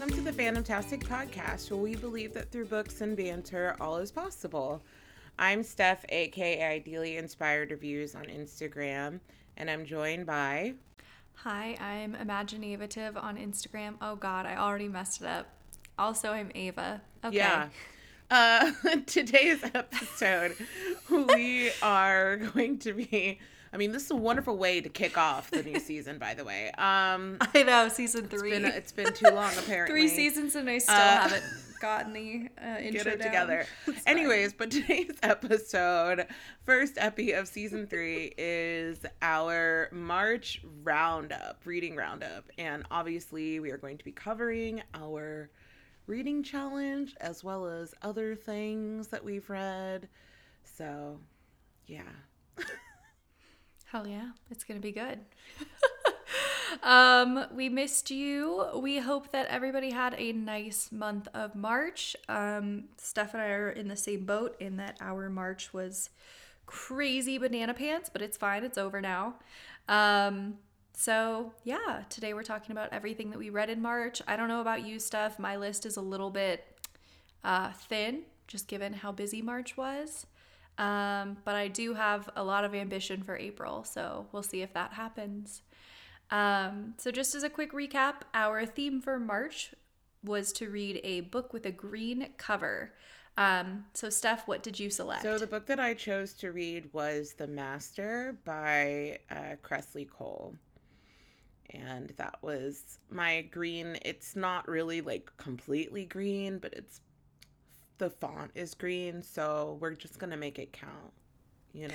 welcome to the Fantastic Podcast, where we believe that through books and banter, all is possible. I'm Steph, aka Ideally Inspired Reviews on Instagram, and I'm joined by. Hi, I'm Imaginative on Instagram. Oh God, I already messed it up. Also, I'm Ava. Okay. Yeah. Uh, today's episode, we are going to be I mean, this is a wonderful way to kick off the new season, by the way. Um, I know, season three. It's been, it's been too long, apparently. three seasons, and I still uh, haven't gotten the uh, intro get it down. together. Anyways, but today's episode, first epi of season three, is our March roundup, reading roundup, and obviously we are going to be covering our reading challenge as well as other things that we've read. So, yeah. Hell yeah, it's gonna be good. um, we missed you. We hope that everybody had a nice month of March. Um, Steph and I are in the same boat in that our March was crazy banana pants, but it's fine. It's over now. Um, so yeah, today we're talking about everything that we read in March. I don't know about you, Steph. My list is a little bit uh, thin, just given how busy March was. Um, but I do have a lot of ambition for April, so we'll see if that happens. Um, so, just as a quick recap, our theme for March was to read a book with a green cover. Um, so, Steph, what did you select? So, the book that I chose to read was The Master by uh, Kresley Cole. And that was my green. It's not really like completely green, but it's the font is green, so we're just gonna make it count. You know.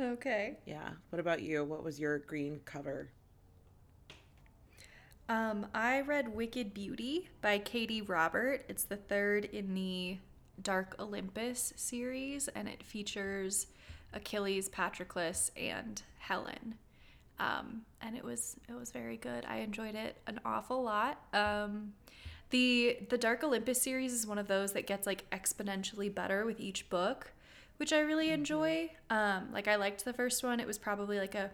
okay. Yeah. What about you? What was your green cover? Um, I read Wicked Beauty by Katee Robert. It's the third in the Dark Olympus series, and it features Achilles, Patroclus, and Helen. Um, and it was it was very good. I enjoyed it an awful lot. Um, the the Dark Olympus series is one of those that gets like exponentially better with each book, which I really mm-hmm. enjoy. Um, like I liked the first one; it was probably like a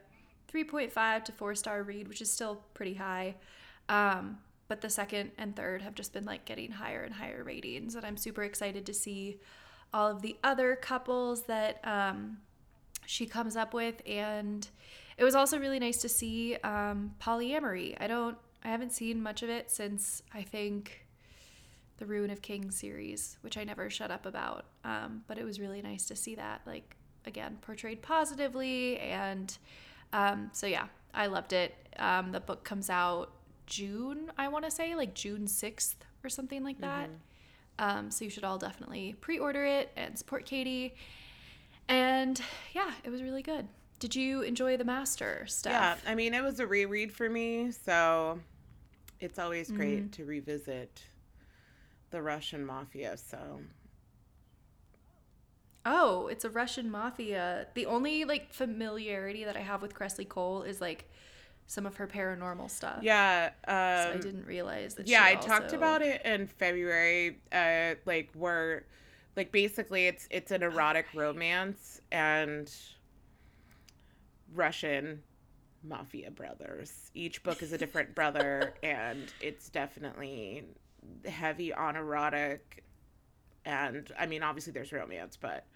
3.5 to 4 star read, which is still pretty high. Um, but the second and third have just been like getting higher and higher ratings, and I'm super excited to see all of the other couples that um, she comes up with. And it was also really nice to see um, polyamory. I don't I haven't seen much of it since I think the Ruin of Kings series, which I never shut up about. Um, but it was really nice to see that, like, again, portrayed positively. And um, so, yeah, I loved it. Um, the book comes out June, I want to say, like June 6th or something like that. Mm-hmm. so you should all definitely pre order it and support Katee. And yeah, it was really good. Did you enjoy the master stuff? Yeah, I mean, it was a reread for me, so it's always great mm-hmm. to revisit the Russian mafia. So, oh, it's a Russian mafia. The only like familiarity that I have with Kresley Cole is like some of her paranormal stuff. Yeah, um, so I um, didn't realize that. Yeah, I also... talked about it in February. Uh, like where, like basically, it's it's an erotic okay. romance and Russian mafia brothers. Each book is a different brother, and it's definitely heavy on erotic. And I mean, obviously, there's romance, but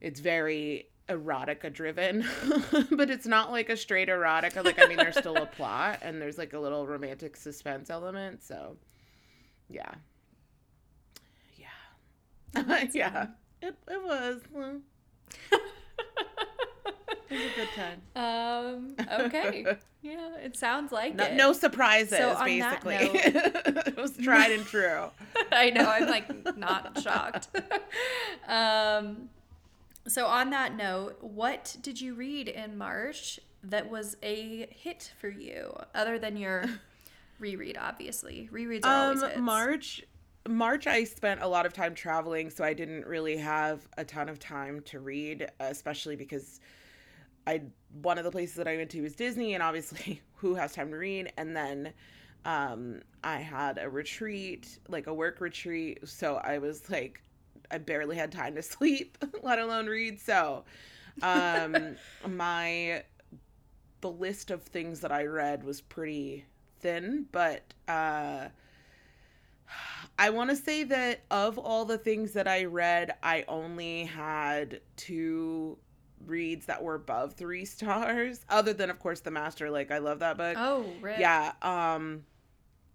it's very erotica driven. but it's not like a straight erotica. Like, I mean, there's still a plot, and there's like a little romantic suspense element. So, yeah. Yeah. yeah. It, it was was a good time. Um, okay. yeah, it sounds like no, it. No surprises, so basically. Note, it was tried and true. I know. I'm like not shocked. um, so on that note, what did you read in March that was a hit for you, other than your reread? Obviously, rereads are always um, hits. March. March, I spent a lot of time traveling, so I didn't really have a ton of time to read, especially because I one of the places that I went to was Disney, and obviously, who has time to read? And then um, I had a retreat, like a work retreat, so I was like, I barely had time to sleep, let alone read. So, um, my the list of things that I read was pretty thin, but uh, I want to say that of all the things that I read, I only had two reads that were above three stars, other than, of course, The Master. Like, I love that book. Oh, right. Yeah. Um,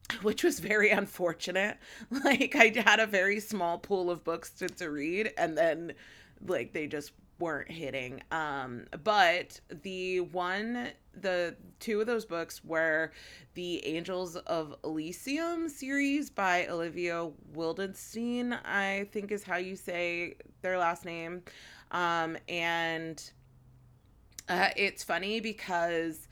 which was very unfortunate. Like, I had a very small pool of books to, to read, and then, like, they just weren't hitting. Um, but the one, the two of those books were the Angels of Elysium series by Olivia Wildenstein, I think is how you say their last name. Um, and uh, it's funny because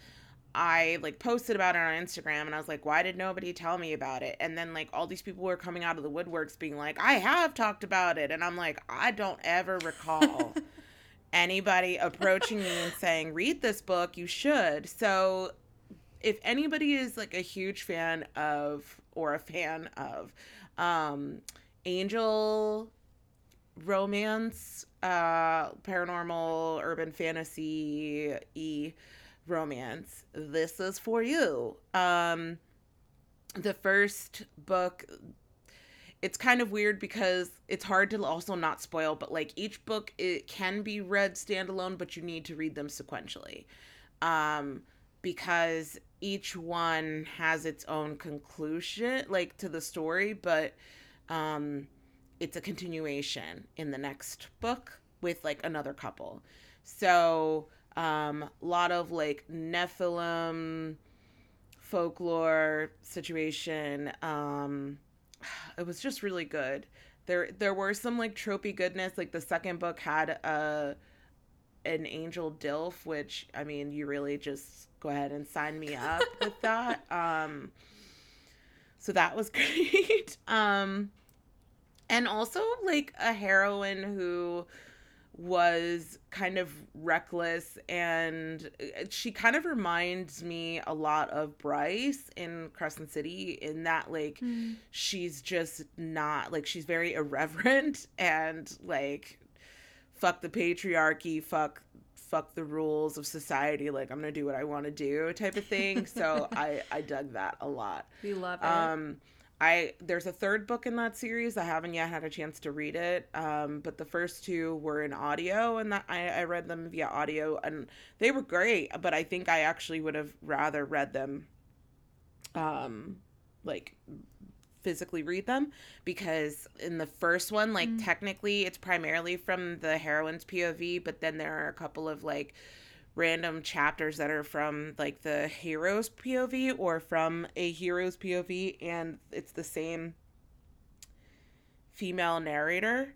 I like posted about it on Instagram and I was like, why did nobody tell me about it? And then like all these people were coming out of the woodworks being like, I have talked about it. And I'm like, I don't ever recall anybody approaching me and saying, read this book, you should. So if anybody is like a huge fan of or a fan of um angel romance, uh paranormal, urban fantasy e romance, this is for you. Um the first book it's kind of weird because it's hard to also not spoil but like each book it can be read standalone but you need to read them sequentially um because each one has its own conclusion like to the story but um it's a continuation in the next book with like another couple so um a lot of like nephilim folklore situation um it was just really good. There there were some like tropey goodness. Like the second book had a an angel dilf, which I mean, you really just go ahead and sign me up with that. Um so that was great. Um and also like a heroine who was kind of reckless and uh, she kind of reminds me a lot of Bryce in Crescent City in that like mm. she's just not like she's very irreverent and like fuck the patriarchy, fuck fuck the rules of society like I'm going to do what I want to do type of thing. So I I dug that a lot. We love it. Um I there's a third book in that series. I haven't yet had a chance to read it, um, but the first two were in audio, and that I, I read them via audio, and they were great. But I think I actually would have rather read them, um, like physically read them because in the first one, like mm. technically it's primarily from the heroine's POV, but then there are a couple of like random chapters that are from like the hero's POV or from a hero's POV and it's the same female narrator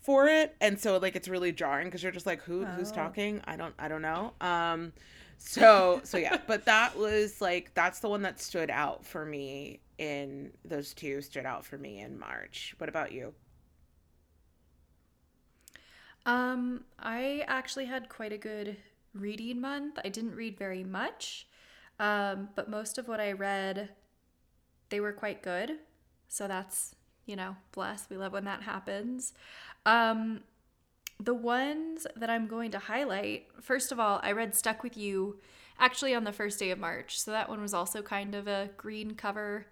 for it. And so like it's really jarring because you're just like who oh. who's talking? I don't i don't know. Um so so yeah. But that was like that's the one that stood out for me in those two stood out for me in march. What about you? Um i actually had quite a good reading month. I didn't read very much, um, but most of what I read, they were quite good. So that's, you know, bless. We love when that happens. Um, the ones that I'm going to highlight, first of all, I read Stuck With You actually on the first day of March. So that one was also kind of a green cover.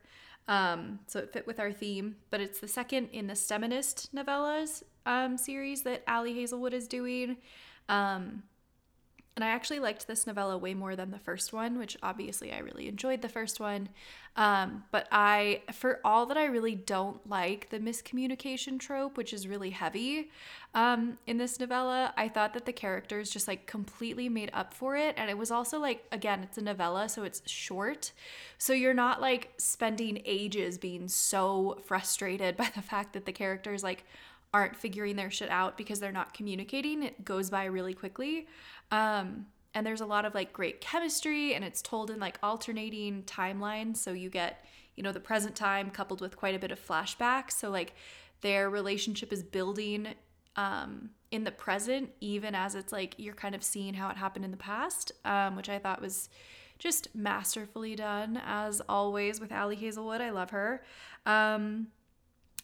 Um, so it fit with our theme, but it's the second in the STEMinist novellas um, series that Ali Hazelwood is doing. Um, and I actually liked this novella way more than the first one, which obviously I really enjoyed the first one. Um, but I, for all that I really don't like the miscommunication trope, which is really heavy um, in this novella, I thought that the characters just like completely made up for it. And it was also like, again, it's a novella, so it's short. So you're not like spending ages being so frustrated by the fact that the characters like aren't figuring their shit out because they're not communicating. It goes by really quickly. Um, and there's a lot of like great chemistry and it's told in like alternating timelines. So you get, you know, the present time coupled with quite a bit of flashbacks. So like their relationship is building um, in the present, even as it's like you're kind of seeing how it happened in the past, um, which I thought was just masterfully done as always with Ali Hazelwood. I love her. Um,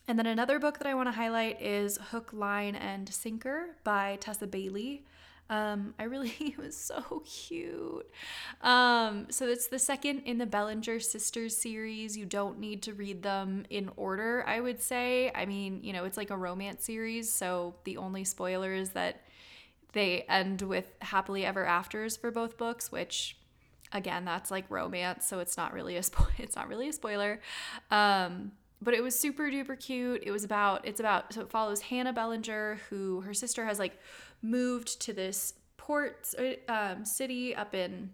and then another book that I want to highlight is Hook, Line, and Sinker by Tessa Bailey. Um, I really it was so cute. Um, so it's the second in the Bellinger sisters series. You don't need to read them in order, I would say. I mean, you know, it's like a romance series, so the only spoiler is that they end with happily ever afters for both books, which again, that's like romance, so it's not really a spo- it's not really a spoiler. Um, but it was super duper cute. It was about it's about so it follows Hannah Bellinger, who her sister has like moved to this port um, city up in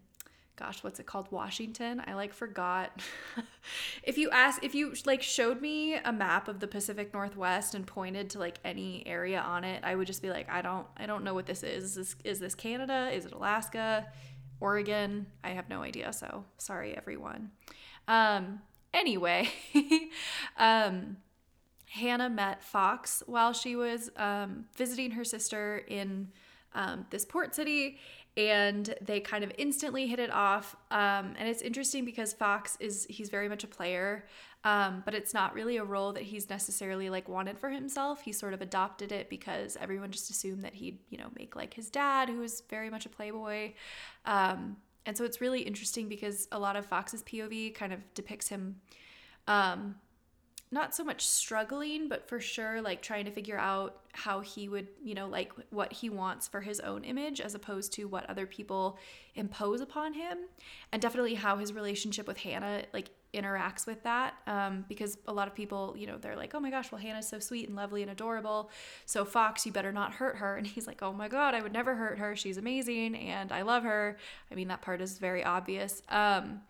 gosh what's it called? Washington? I like forgot. If you ask if you like showed me a map of the pacific northwest and pointed to like any area on it i would just be like i don't i don't know what this is. Is this, is this canada? Is it alaska? Oregon? I have no idea so sorry everyone. Um anyway um Hannah met Fox while she was um, visiting her sister in um, this port city, and they kind of instantly hit it off. Um, and it's interesting because Fox is he's very much a player, um, but it's not really a role that he's necessarily like wanted for himself. He sort of adopted it because everyone just assumed that he'd you know make like his dad, who was very much a playboy. Um, and so it's really interesting because a lot of Fox's POV kind of depicts him um, not so much struggling, but for sure, like trying to figure out how he would, you know, like what he wants for his own image as opposed to what other people impose upon him. And definitely how his relationship with Hannah, like, interacts with that. Um, because a lot of people, you know, they're like, oh my gosh, well, Hannah's so sweet and lovely and adorable. So, Fox, you better not hurt her. And he's like, oh my God, I would never hurt her. She's amazing and I love her. I mean, that part is very obvious. Um,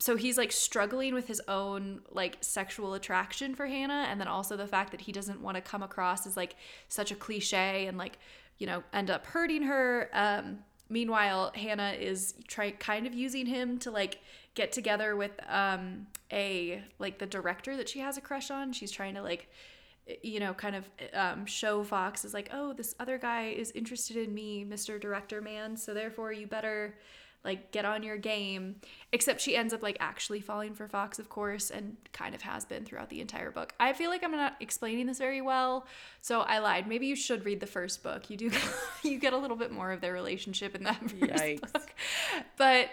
so he's like struggling with his own like sexual attraction for Hannah and then also the fact that he doesn't want to come across as like such a cliche and like you know end up hurting her um meanwhile Hannah is try kind of using him to like get together with um a like the director that she has a crush on she's trying to like you know kind of um, show Fox is like oh this other guy is interested in me Mr. Director man so therefore you better like get on your game except she ends up like actually falling for fox of course and kind of has been throughout the entire book i feel like i'm not explaining this very well so i lied maybe you should read the first book you do you get a little bit more of their relationship in that first Yikes. book but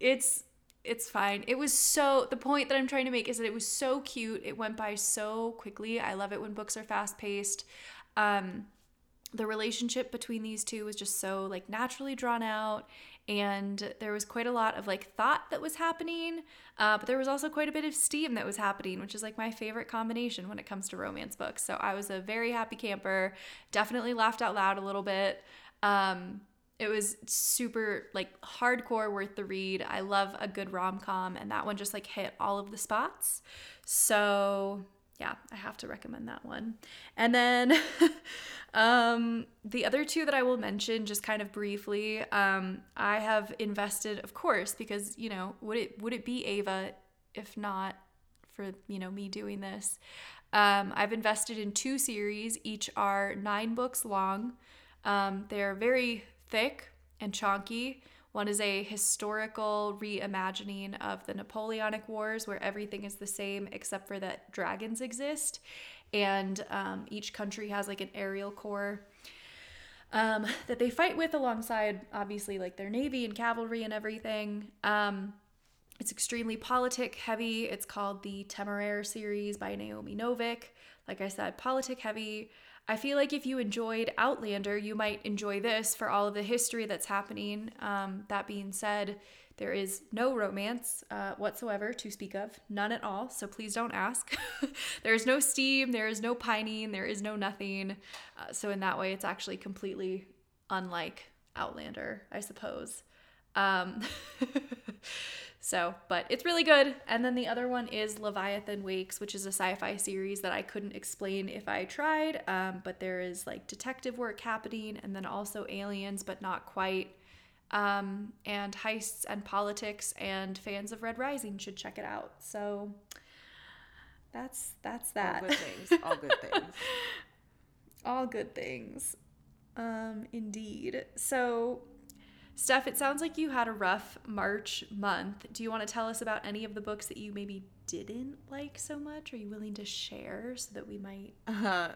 it's it's fine. It was so the point that I'm trying to make is that it was so cute. It went by so quickly. I love it when books are fast paced. Um, the relationship between these two was just so like naturally drawn out and there was quite a lot of like thought that was happening uh, but there was also quite a bit of steam that was happening which is like my favorite combination when it comes to romance books. So i was a very happy camper definitely laughed out loud a little bit. Um, it was super like hardcore worth the read. I love a good rom-com and that one just like hit all of the spots. So yeah, I have to recommend that one. And then um, the other two that I will mention just kind of briefly, um, I have invested, of course, because you know, would it would it be Ava if not for you know me doing this? Um, I've invested in two series. Each are nine books long. Um, they're very thick and chunky. One is a historical reimagining of the Napoleonic Wars, where everything is the same except for that dragons exist, and um, each country has like an aerial corps um, that they fight with alongside, obviously, like their navy and cavalry and everything. Um, it's extremely politic heavy. It's called the Temeraire series by Naomi Novik. Like I said, politic heavy. I feel like if you enjoyed Outlander, you might enjoy this for all of the history that's happening. Um, that being said, there is no romance uh, whatsoever to speak of, none at all. So please don't ask. there is no steam, there is no pining, there is no nothing. Uh, so in that way, it's actually completely unlike Outlander, I suppose. Um, So, but it's really good. And then the other one is Leviathan Wakes, which is a sci fi series that I couldn't explain if I tried. Um, but there is like detective work happening and then also aliens, but not quite. Um, and heists and politics, and fans of Red Rising should check it out. So, that's that's that. All good things. All good things. All good things. Um, indeed. So Steph, it sounds like you had a rough March month. Do you want to tell us about any of the books that you maybe didn't like so much? Are you willing to share so that we might, uh,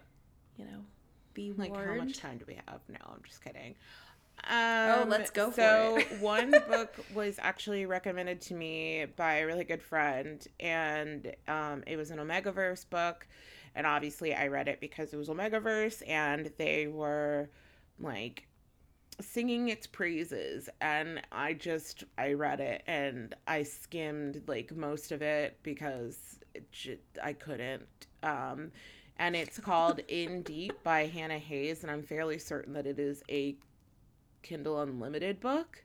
you know, be like warned? how much time do we have? No, I'm just kidding. Um, Oh, let's go for so one book was actually recommended to me by a really good friend, and um, it was an Omegaverse book, and obviously I read it because it was Omegaverse, and they were like singing its praises, and I just I read it and I skimmed like most of it because it ju- I couldn't. Um, and it's called In Deep by Hannah Hayes, and I'm fairly certain that it is a Kindle Unlimited book.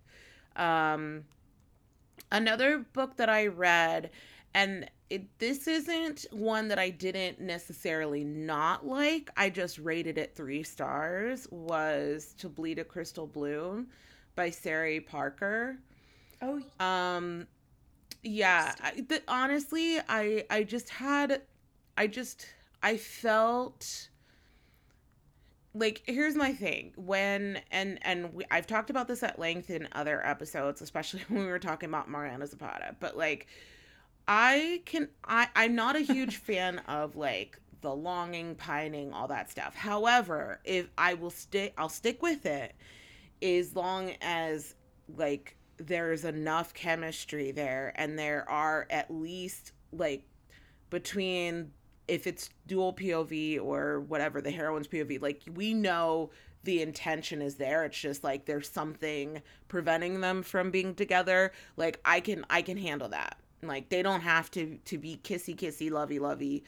Um, another book that I read, and it, this isn't one that I didn't necessarily not like, I just rated it three stars, was To Bleed a Crystal Bloom by Sarah Parker. Oh, Um, yeah, I, the, honestly, I I just had, I just I felt like here's my thing. When and and we, I've talked about this at length in other episodes, especially when we were talking about Mariana Zapata, but like I can I I'm not a huge fan of like the longing, pining, all that stuff. However, if I will stick I'll stick with it as long as like there's enough chemistry there and there are at least like between if it's dual POV or whatever the heroine's POV like we know the intention is there. It's just like there's something preventing them from being together. Like I can I can handle that like they don't have to to be kissy kissy lovey lovey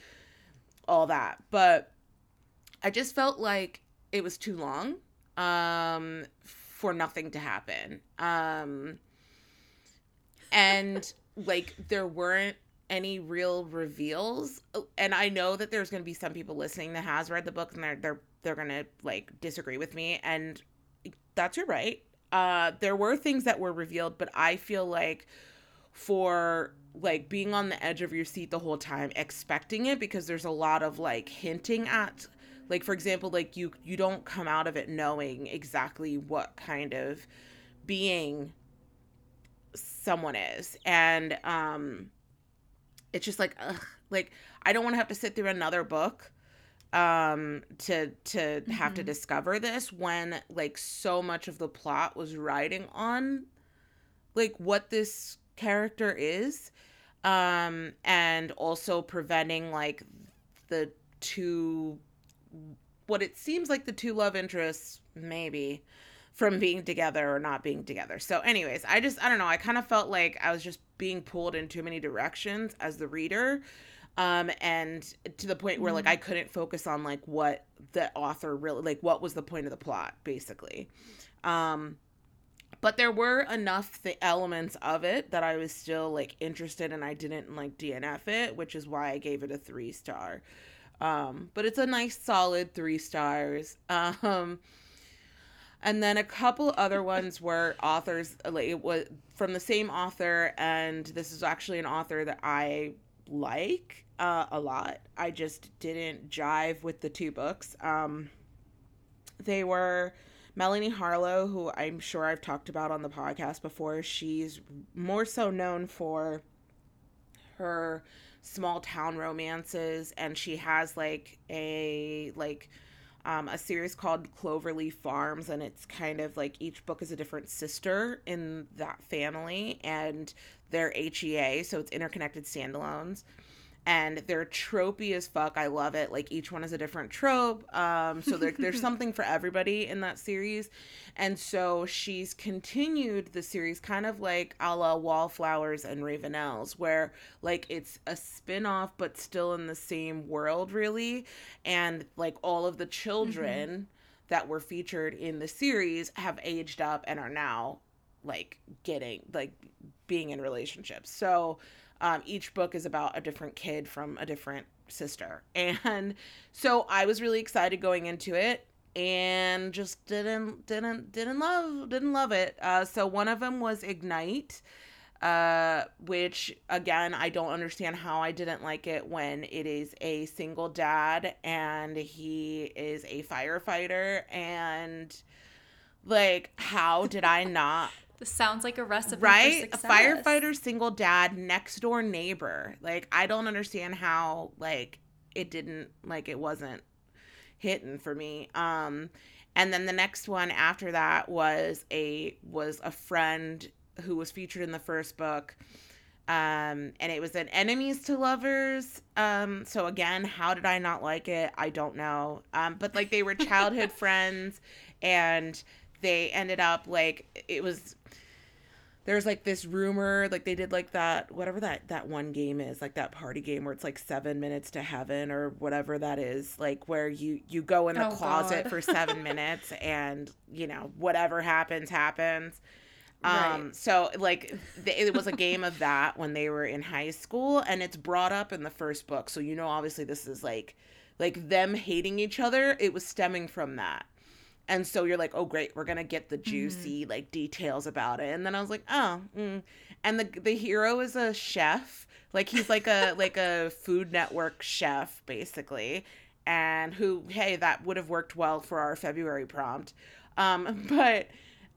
all that. But I just felt like it was too long um for nothing to happen. Um and like there weren't any real reveals. Oh, and i know that there's going to be some people listening that has read the book and they're they're they're going to like disagree with me. And that's your right. Uh there were things that were revealed but i feel like for like being on the edge of your seat the whole time expecting it because there's a lot of like hinting at like for example like you you don't come out of it knowing exactly what kind of being someone is and um it's just like ugh, like i don't want to have to sit through another book um to to have to Mhm. discover this when like so much of the plot was riding on like what this character is um and also preventing like the two what it seems like the two love interests maybe from being together or not being together. So anyways, I just I don't know, I kind of felt like I was just being pulled in too many directions as the reader. Um and to the point where like Mhm. I couldn't focus on like what the author really like what was the point of the plot basically. Um but there were enough the elements of it that I was still like interested and I didn't like DNF it, which is why I gave it a 3 star. Um, but it's a nice solid three stars. Um, and then a couple other ones were authors like it was from the same author, and this is actually an author that I like uh, a lot. I just didn't jive with the two books. Um, they were Melanie Harlow, who I'm sure I've talked about on the podcast before. She's more so known for her small town romances and she has like a like um, a series called Cloverleaf Farms, and it's kind of like each book is a different sister in that family, and they're HEA, so it's interconnected standalones. And they're tropey as fuck. I love it. Like each one is a different trope. Um, so there, there's something for everybody in that series. And so she's continued the series kind of like a la Wallflowers and Ravenels, where like it's a spin off, but still in the same world, really. And like all of the children that were featured in the series have aged up and are now like getting, like being in relationships. So um, each book is about a different kid from a different sister. And so I was really excited going into it and just didn't didn't didn't love didn't love it. Uh, so one of them was Ignite, uh, which again I don't understand how I didn't like it when it is a single dad and he is a firefighter and like how did I not This sounds like a recipe right a firefighter single dad next door neighbor like i don't understand how like it didn't like it wasn't hitting for me um And then the next one after that was a was a friend who was featured in the first book. Um, and it was an enemies to lovers. Um, so again, how did I not like it? I don't know. Um, but like they were childhood friends and they ended up like it was there's like this rumor like they did like that whatever that that one game is like that party game where it's like seven minutes to heaven or whatever that is like where you you go in the Oh, closet God. for seven minutes and you know whatever happens happens um Right. so like it was a game of that when they were in high school and it's brought up in the first book so you know obviously this is like like them hating each other it was stemming from that and so you're like oh great we're gonna get the juicy like details about it. And then i was like oh mm. and the the hero is a chef. Like he's like a like a food network chef basically. And who hey that would have worked well for our february prompt. Um but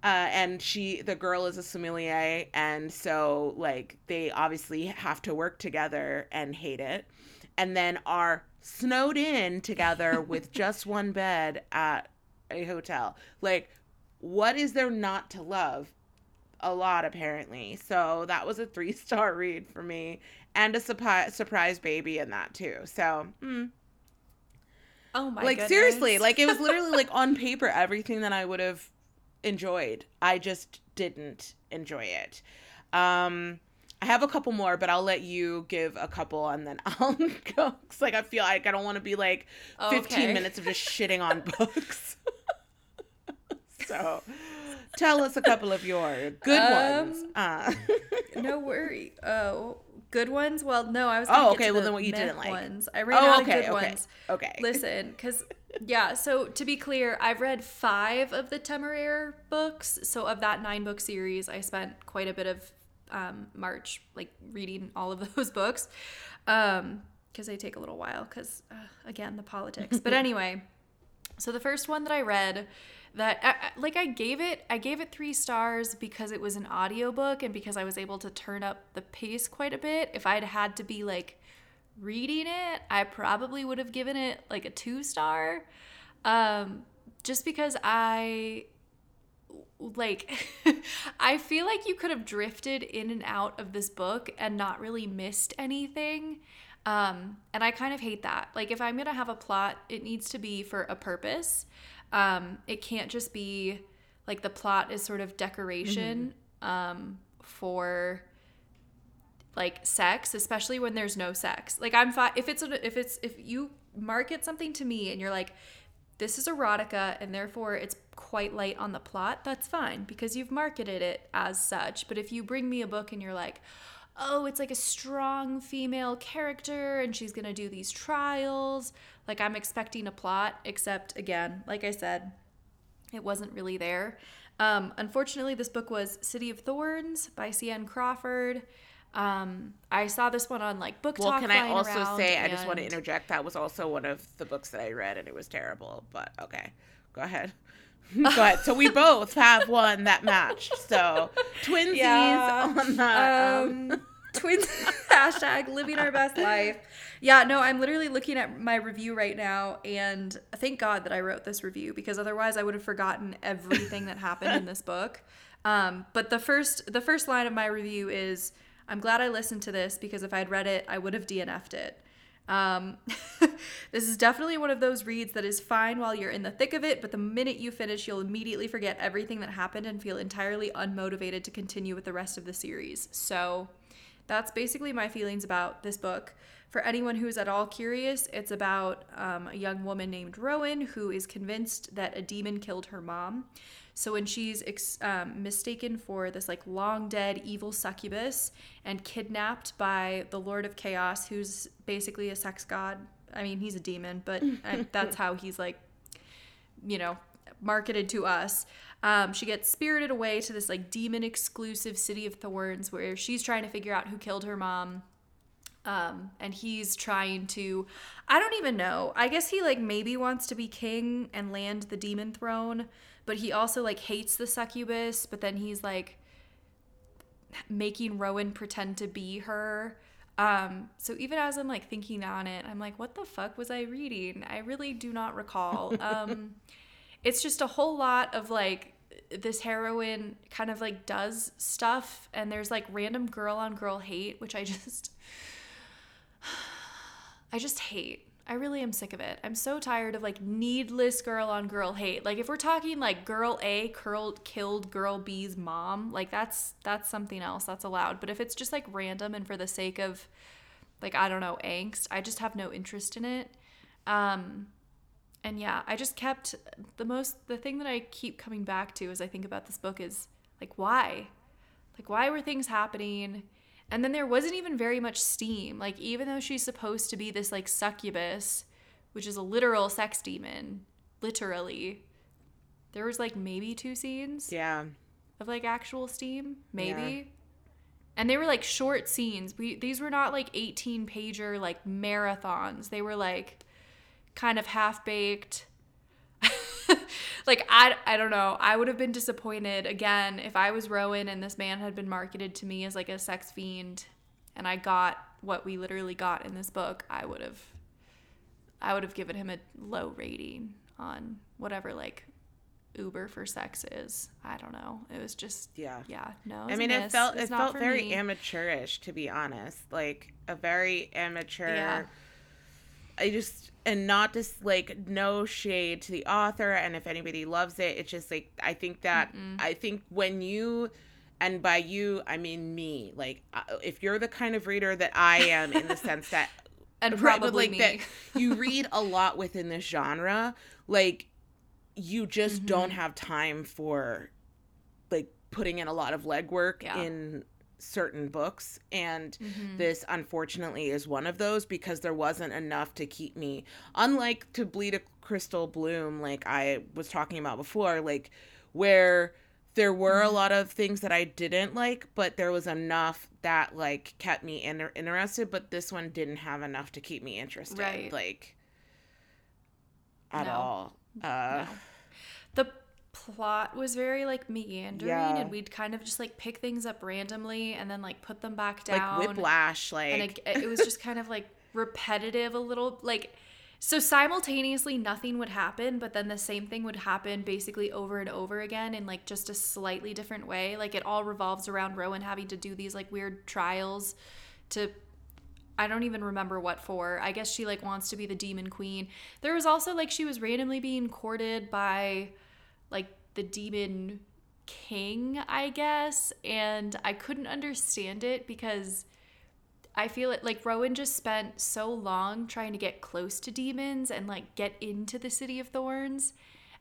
uh, and she the girl is a sommelier. And so like they obviously have to work together and hate it. And then are snowed in together with just one bed at a hotel. Like what is there not to love? A lot apparently. So that was a three star read for me and a surprise surprise baby in that too. So mm. Oh my god, like goodness. seriously like it was literally like on paper everything that i would have enjoyed. I just didn't enjoy it. Um i have a couple more but i'll let you give a couple and then i'll go 'cause, like i feel like i don't want to be like 15 Okay. minutes of just shitting on books so tell us a couple of your good ones Um, uh no worry. Oh, good ones. Well, no, I was. Oh, okay, to well, the then what you didn't like. Ones. I ran oh out okay of good okay ones. okay Listen, because yeah. So to be clear, I've read five of the Temeraire books. So of that nine book series, I spent quite a bit of um, March like reading all of those books, um, because they take a little while. Because uh, again, the politics. But anyway, so the first one that I read that I, like I gave it I gave it 3 stars because it was an audiobook and because I was able to turn up the pace quite a bit. If I'd had to be like reading it, I probably would have given it like a 2 star. Um just because I like I feel like you could have drifted in and out of this book and not really missed anything. Um, and I kind of hate that. Like if I'm gonna have a plot, it needs to be for a purpose. Um, it can't just be like the plot is sort of decoration um, for like sex, especially when there's no sex. Like I'm fine if it's a, if it's if you market something to me and you're like, this is erotica and therefore it's quite light on the plot, that's fine because you've marketed it as such. But if you bring me a book and you're like, oh, it's like a strong female character and she's gonna do these trials, like I'm expecting a plot, except again, like I said, it wasn't really there. Um, unfortunately, this book was City of Thorns by C.N. Crawford. Um, I saw this one on like book Well, talk can I also say I just want to interject that was also one of the books that I read and it was terrible. But okay, go ahead. go ahead. So we both have one that matched. So twinsies Yeah. on that. Um, um, twins hashtag living our best life yeah no i'm literally looking at my review right now and thank god that i wrote this review because otherwise i would have forgotten everything that happened in this book um, but the first the first line of my review is i'm glad i listened to this because if i'd read it i would have dnf'd it um, this is definitely one of those reads that is fine while you're in the thick of it, but the minute you finish, you'll immediately forget everything that happened and feel entirely unmotivated to continue with the rest of the series. So, that's basically my feelings about this book. For anyone who's at all curious, it's about um, a young woman named Rowan who is convinced that a demon killed her mom. So when she's ex- um, mistaken for this like long dead evil succubus and kidnapped by the Lord of Chaos, who's basically a sex god. I mean, he's a demon, but I, that's how he's like you know, marketed to us. Um, she gets spirited away to this like demon exclusive city of thorns where she's trying to figure out who killed her mom. Um, and he's trying to, I don't even know. I guess he like maybe wants to be king and land the demon throne, but he also like hates the succubus, but then he's like making Rowan pretend to be her. Um, so even as I'm like thinking on it, I'm like, what the fuck was I reading? I really do not recall. Um, it's just a whole lot of like this heroine kind of like does stuff and there's like random girl on girl hate which i just i just hate i really am sick of it i'm so tired of like needless girl on girl hate like if we're talking like girl a curled killed girl b's mom like that's that's something else that's allowed but if it's just like random and for the sake of like i don't know angst i just have no interest in it um and yeah, I just kept the most the thing that I keep coming back to as I think about this book is like why? Like why were things happening? And then there wasn't even very much steam. Like even though she's supposed to be this like succubus, which is a literal sex demon, literally. There was like maybe two scenes. Yeah. Of like actual steam, maybe. Yeah. And they were like short scenes. We these were not like 18 pager like marathons. They were like kind of half baked. like I, I don't know. I would have been disappointed again if I was Rowan and this man had been marketed to me as like a sex fiend and I got what we literally got in this book. I would have I would have given him a low rating on whatever like Uber for sex is. I don't know. It was just yeah, yeah. No, I mean, it felt it felt very me. amateurish to be honest. Like a very amateur. Yeah. I just and not just like no shade to the author and if anybody loves it it's just like i think that Mm-mm. i think when you and by you i mean me like uh, if you're the kind of reader that i am in the sense that and probably like me. that you read a lot within this genre like you just mm-hmm. don't have time for like putting in a lot of legwork yeah. in certain books and mm-hmm. this unfortunately is one of those because there wasn't enough to keep me unlike to bleed a crystal bloom like i was talking about before like where there were mm-hmm. a lot of things that i didn't like but there was enough that like kept me in- interested but this one didn't have enough to keep me interested right. like at no. all uh no. Plot was very like meandering yeah. and we'd kind of just like pick things up randomly and then like put them back down like whiplash like and it, it was just kind of like repetitive a little like so simultaneously nothing would happen but then the same thing would happen basically over and over again in like just a slightly different way like it all revolves around rowan having to do these like weird trials to I don't even remember what for. I guess she like wants to be the demon queen. There was also like she was randomly being courted by like the demon king, I guess, and I couldn't understand it because I feel it like Rowan just spent so long trying to get close to demons and like get into the city of thorns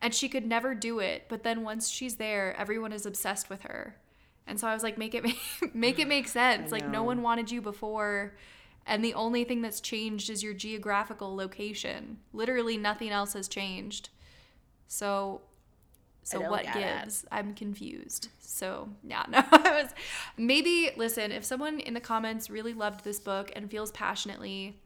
and she could never do it, but then once she's there, everyone is obsessed with her. And so I was like make it make, make it make sense. Like no one wanted you before and the only thing that's changed is your geographical location. Literally nothing else has changed. So so what gives? It. I'm confused. So yeah, no, I was maybe listen, if someone in the comments really loved this book and feels passionately,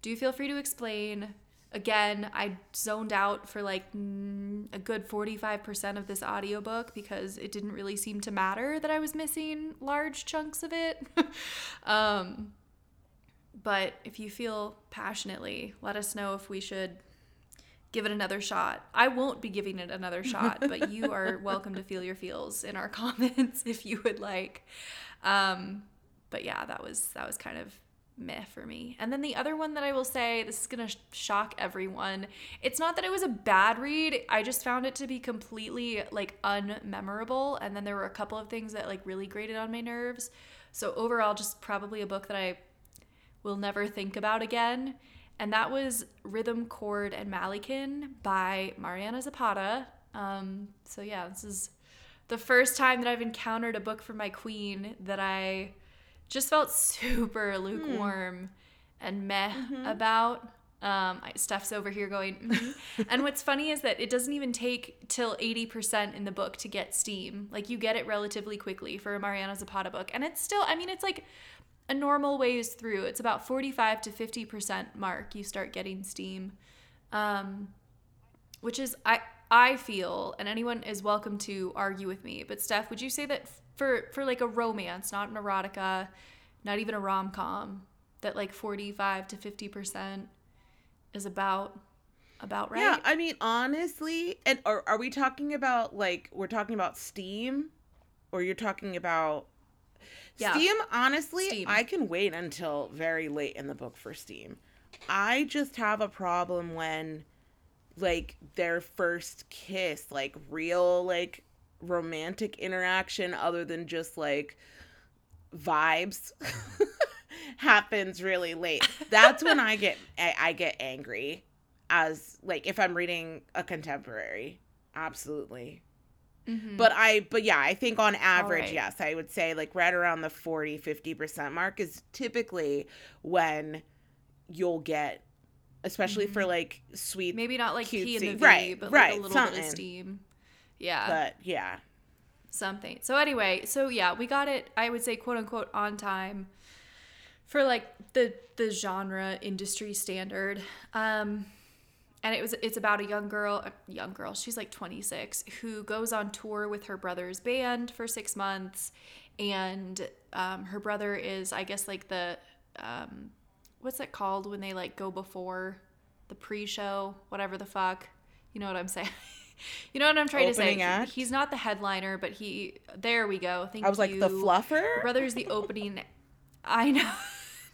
do feel free to explain. Again, I zoned out for like mm, a good 45% of this audiobook because it didn't really seem to matter that I was missing large chunks of it. um, but if you feel passionately, let us know if we should give it another shot. I won't be giving it another shot, but you are welcome to feel your feels in our comments if you would like. Um, but yeah, that was that was kind of meh for me. And then the other one that I will say, this is going to shock everyone. It's not that it was a bad read. I just found it to be completely like unmemorable and then there were a couple of things that like really grated on my nerves. So overall just probably a book that I will never think about again and that was Rhythm, Chord, and Malykhin by Mariana Zapata. Um, so yeah, this is the first time that I've encountered a book from my queen that I just felt super lukewarm mm. and meh mm-hmm. about. Um, Steph's over here going, mm-hmm. and what's funny is that it doesn't even take till 80% in the book to get steam. Like you get it relatively quickly for a Mariana Zapata book. And it's still, I mean, it's like a normal ways through. It's about 45 to 50% mark you start getting steam. Um, which is I I feel and anyone is welcome to argue with me. But Steph, would you say that for for like a romance, not an erotica, not even a rom-com, that like 45 to 50% is about about right. Yeah, I mean honestly, and are are we talking about like we're talking about Steam, or you're talking about Yeah. Steam? Honestly, Steam. I can wait until very late in the book for Steam. I just have a problem when like their first kiss, like real like romantic interaction other than just like vibes happens really late. That's when I get I, I get angry as like if I'm reading a contemporary. Absolutely. Mhm. But I but yeah, I think on average, right. yes, I would say like right around the 40 50% mark is typically when you'll get especially for like sweet maybe not like in the cutesy- V, right, but right, like a little bit of steam. Yeah. but yeah. something. So anyway, so yeah, we got it. I would say quote unquote on time for like the the genre industry standard. Um, and it was it's about a young girl, a young girl. She's like 26 who goes on tour with her brother's band for six months, and um, her brother is I guess like the um, what's it called when they like go before the pre-show, whatever the fuck. You know what I'm saying? you know what I'm trying to say. Act? he's not the headliner, but he. There we go. Thank I was like the fluffer. Her brother's the opening. I know.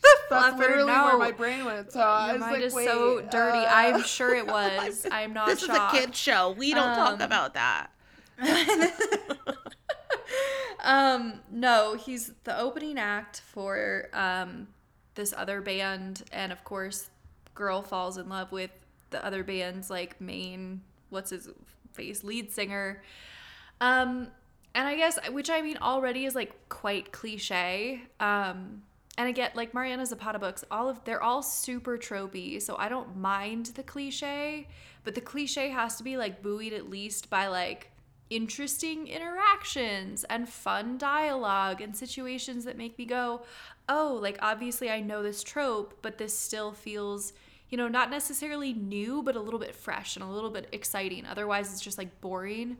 The That's fluffer. literally no. where my brain went. So I Your was mind like, is so wait, dirty. uh, I'm sure it was. I'm not This shocked. is a kid show. We don't Um, talk about that. um no he's the opening act for um this other band and of course girl falls in love with the other band's like main what's his face lead singer um and i guess which i mean already is like quite cliche um and again like mariana zapata books all of they're all super tropey so i don't mind the cliche but the cliche has to be like buoyed at least by like interesting interactions and fun dialogue and situations that make me go, oh, like obviously I know this trope, but this still feels, you know, not necessarily new, but a little bit fresh and a little bit exciting. Otherwise, it's just like boring.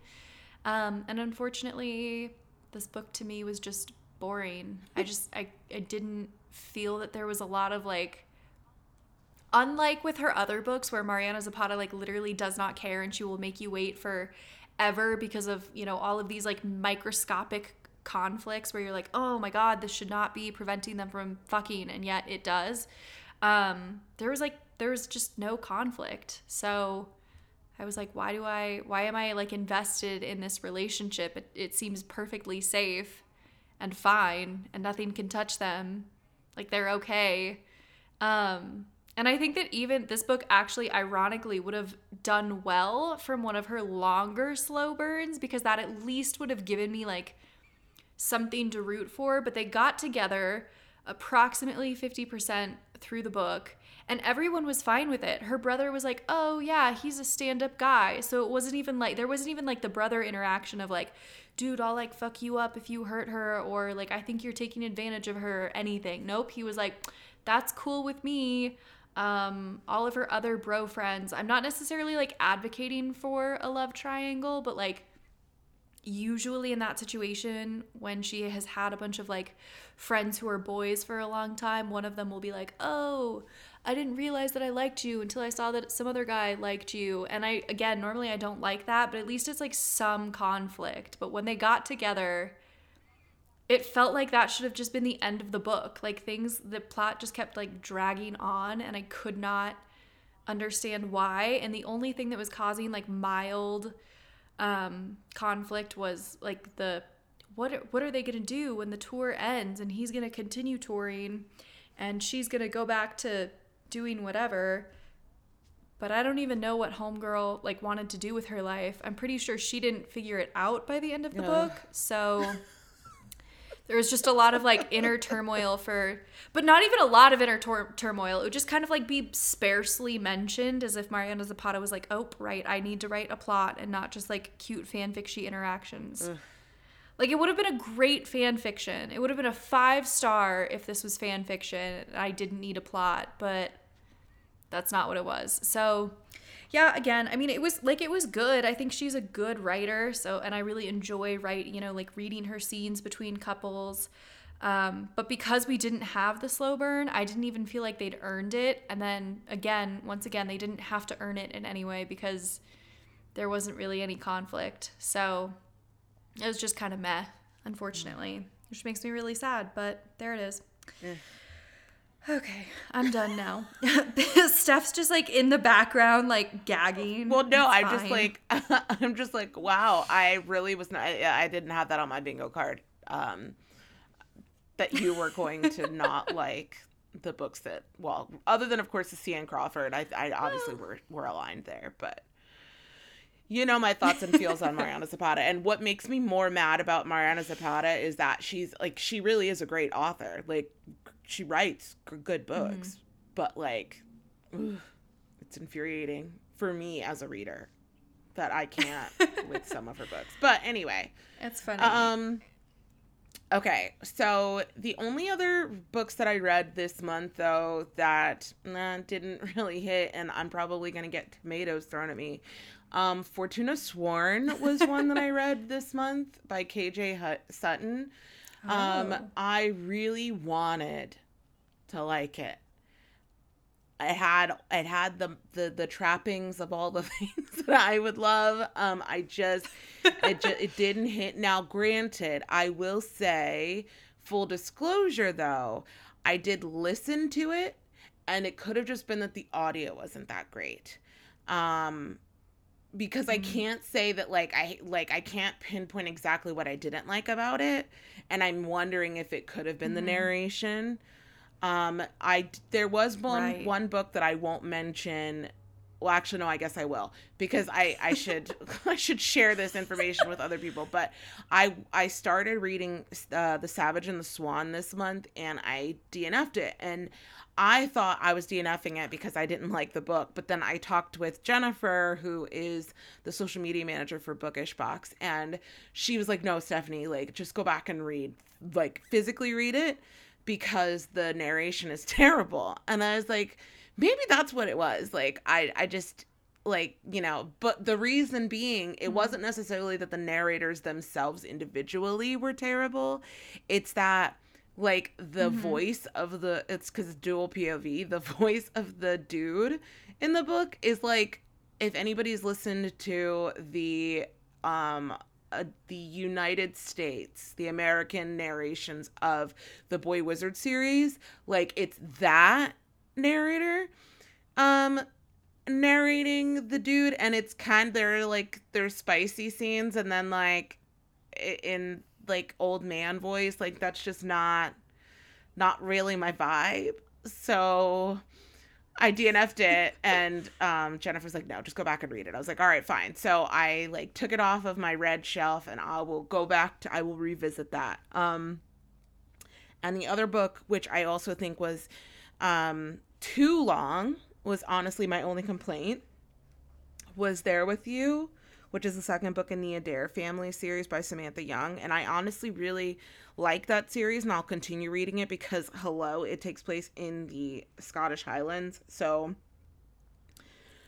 Um, and unfortunately, this book to me was just boring. I just, I, I didn't feel that there was a lot of like, unlike with her other books where Mariana Zapata like literally does not care and she will make you wait for ever because of, you know, all of these like microscopic conflicts where you're like, "Oh my god, this should not be preventing them from fucking," and yet it does. Um there was like there was just no conflict. So I was like, why do I why am I like invested in this relationship? It, it seems perfectly safe and fine and nothing can touch them. Like they're okay. Um and I think that even this book actually ironically would have done well from one of her longer slow burns because that at least would have given me like something to root for, but they got together approximately 50% through the book and everyone was fine with it. Her brother was like, "Oh yeah, he's a stand-up guy." So it wasn't even like there wasn't even like the brother interaction of like, "Dude, I'll like fuck you up if you hurt her," or like, "I think you're taking advantage of her," or anything. Nope, he was like, "That's cool with me." Um, all of her other bro friends. I'm not necessarily like advocating for a love triangle, but like usually in that situation when she has had a bunch of like friends who are boys for a long time one of them will be like oh i didn't realize that i liked you until i saw that some other guy liked you. And i again normally i don't like that but at least it's like some conflict. But when they got together it felt like that should have just been the end of the book. Like things the plot just kept like dragging on and i could not understand why. And the only thing that was causing like mild um, conflict was like the what what are they gonna do when the tour ends? And he's gonna continue touring and she's gonna go back to doing whatever but I don't even know what homegirl like wanted to do with her life. I'm pretty sure she didn't figure it out by the end of the Ugh. book. So there was just a lot of like inner turmoil for but not even a lot of inner tor- turmoil. It would just kind of like be sparsely mentioned as if Mariana Zapata was like, "Oh, right, I need to write a plot and not just like cute fanficsy interactions." Like it would have been a great fan fiction. It would have been a 5 star if this was fan fiction. I didn't need a plot, but that's not what it was. So, yeah, again, I mean, it was like it was good. I think she's a good writer. So, and I really enjoy write, you know, like reading her scenes between couples. Um, but because we didn't have the slow burn, I didn't even feel like they'd earned it. And then again, once again, they didn't have to earn it in any way because there wasn't really any conflict. So it was just kind of meh, unfortunately, which makes me really sad. But there it is. Yeah. Okay, I'm done now. Steph's just like in the background, like gagging. Well, no, It's I'm just like, I'm just like, wow, I really was not, I, I didn't have that on my bingo card. Um, that you were going to not like the books that, well, other than of course the C.N. Crawford, I, I obviously were were aligned there, but you know my thoughts and feels on Mariana Zapata, and what makes me more mad about Mariana Zapata is that she's like, she really is a great author, like she writes good books, but like, ugh, it's infuriating for me as a reader that I can't with some of her books. But anyway, it's funny. um okay, so the only other books that I read this month though that nah, didn't really hit and I'm probably going to get tomatoes thrown at me. Um Fortuna Sworn was one that I read this month by KJ Hut- Sutton. Um Oh. I really wanted to like it. it had it had the the the trappings of all the things that I would love. Um, I just it just it didn't hit. Now, granted, I will say, full disclosure though, I did listen to it, and it could have just been that the audio wasn't that great. Um, because I Mm. can't say that like I like I can't pinpoint exactly what I didn't like about it, and I'm wondering if it could have been the Mhm. narration. Um, I there was one Right. one book that I won't mention. Well, actually, no, I guess I will because I I should I should share this information with other people. But I I started reading uh, the Savage and the Swan this month, and I DNF'd it, and I thought I was DNFing it because I didn't like the book. But then I talked with Jennifer, who is the social media manager for Bookish Box, and she was like, "No, Stephanie, like just go back and read, like physically read it." because the narration is terrible. And I was like, maybe that's what it was. Like I I just like, you know, but the reason being it Mhm. wasn't necessarily that the narrators themselves individually were terrible. It's that like the Mhm. voice of the it's cuz dual POV, the voice of the dude in the book is like if anybody's listened to the um uh, the United States, the American narrations of the Boy Wizard series, like it's that narrator um narrating the dude and it's kind they're like there's spicy scenes and then like in like old man voice like that's just not not really my vibe so I DNF'd it and um Jennifer's like, no, just go back and read it. I was like, all right, fine. So I like took it off of my red shelf and I will go back to I will revisit that. Um and the other book, which I also think was um too long, was honestly my only complaint, was There With You, which is the second book in the Adair family series by Samantha Young. And I honestly really like that series and I'll continue reading it because hello, it takes place in the Scottish Highlands. So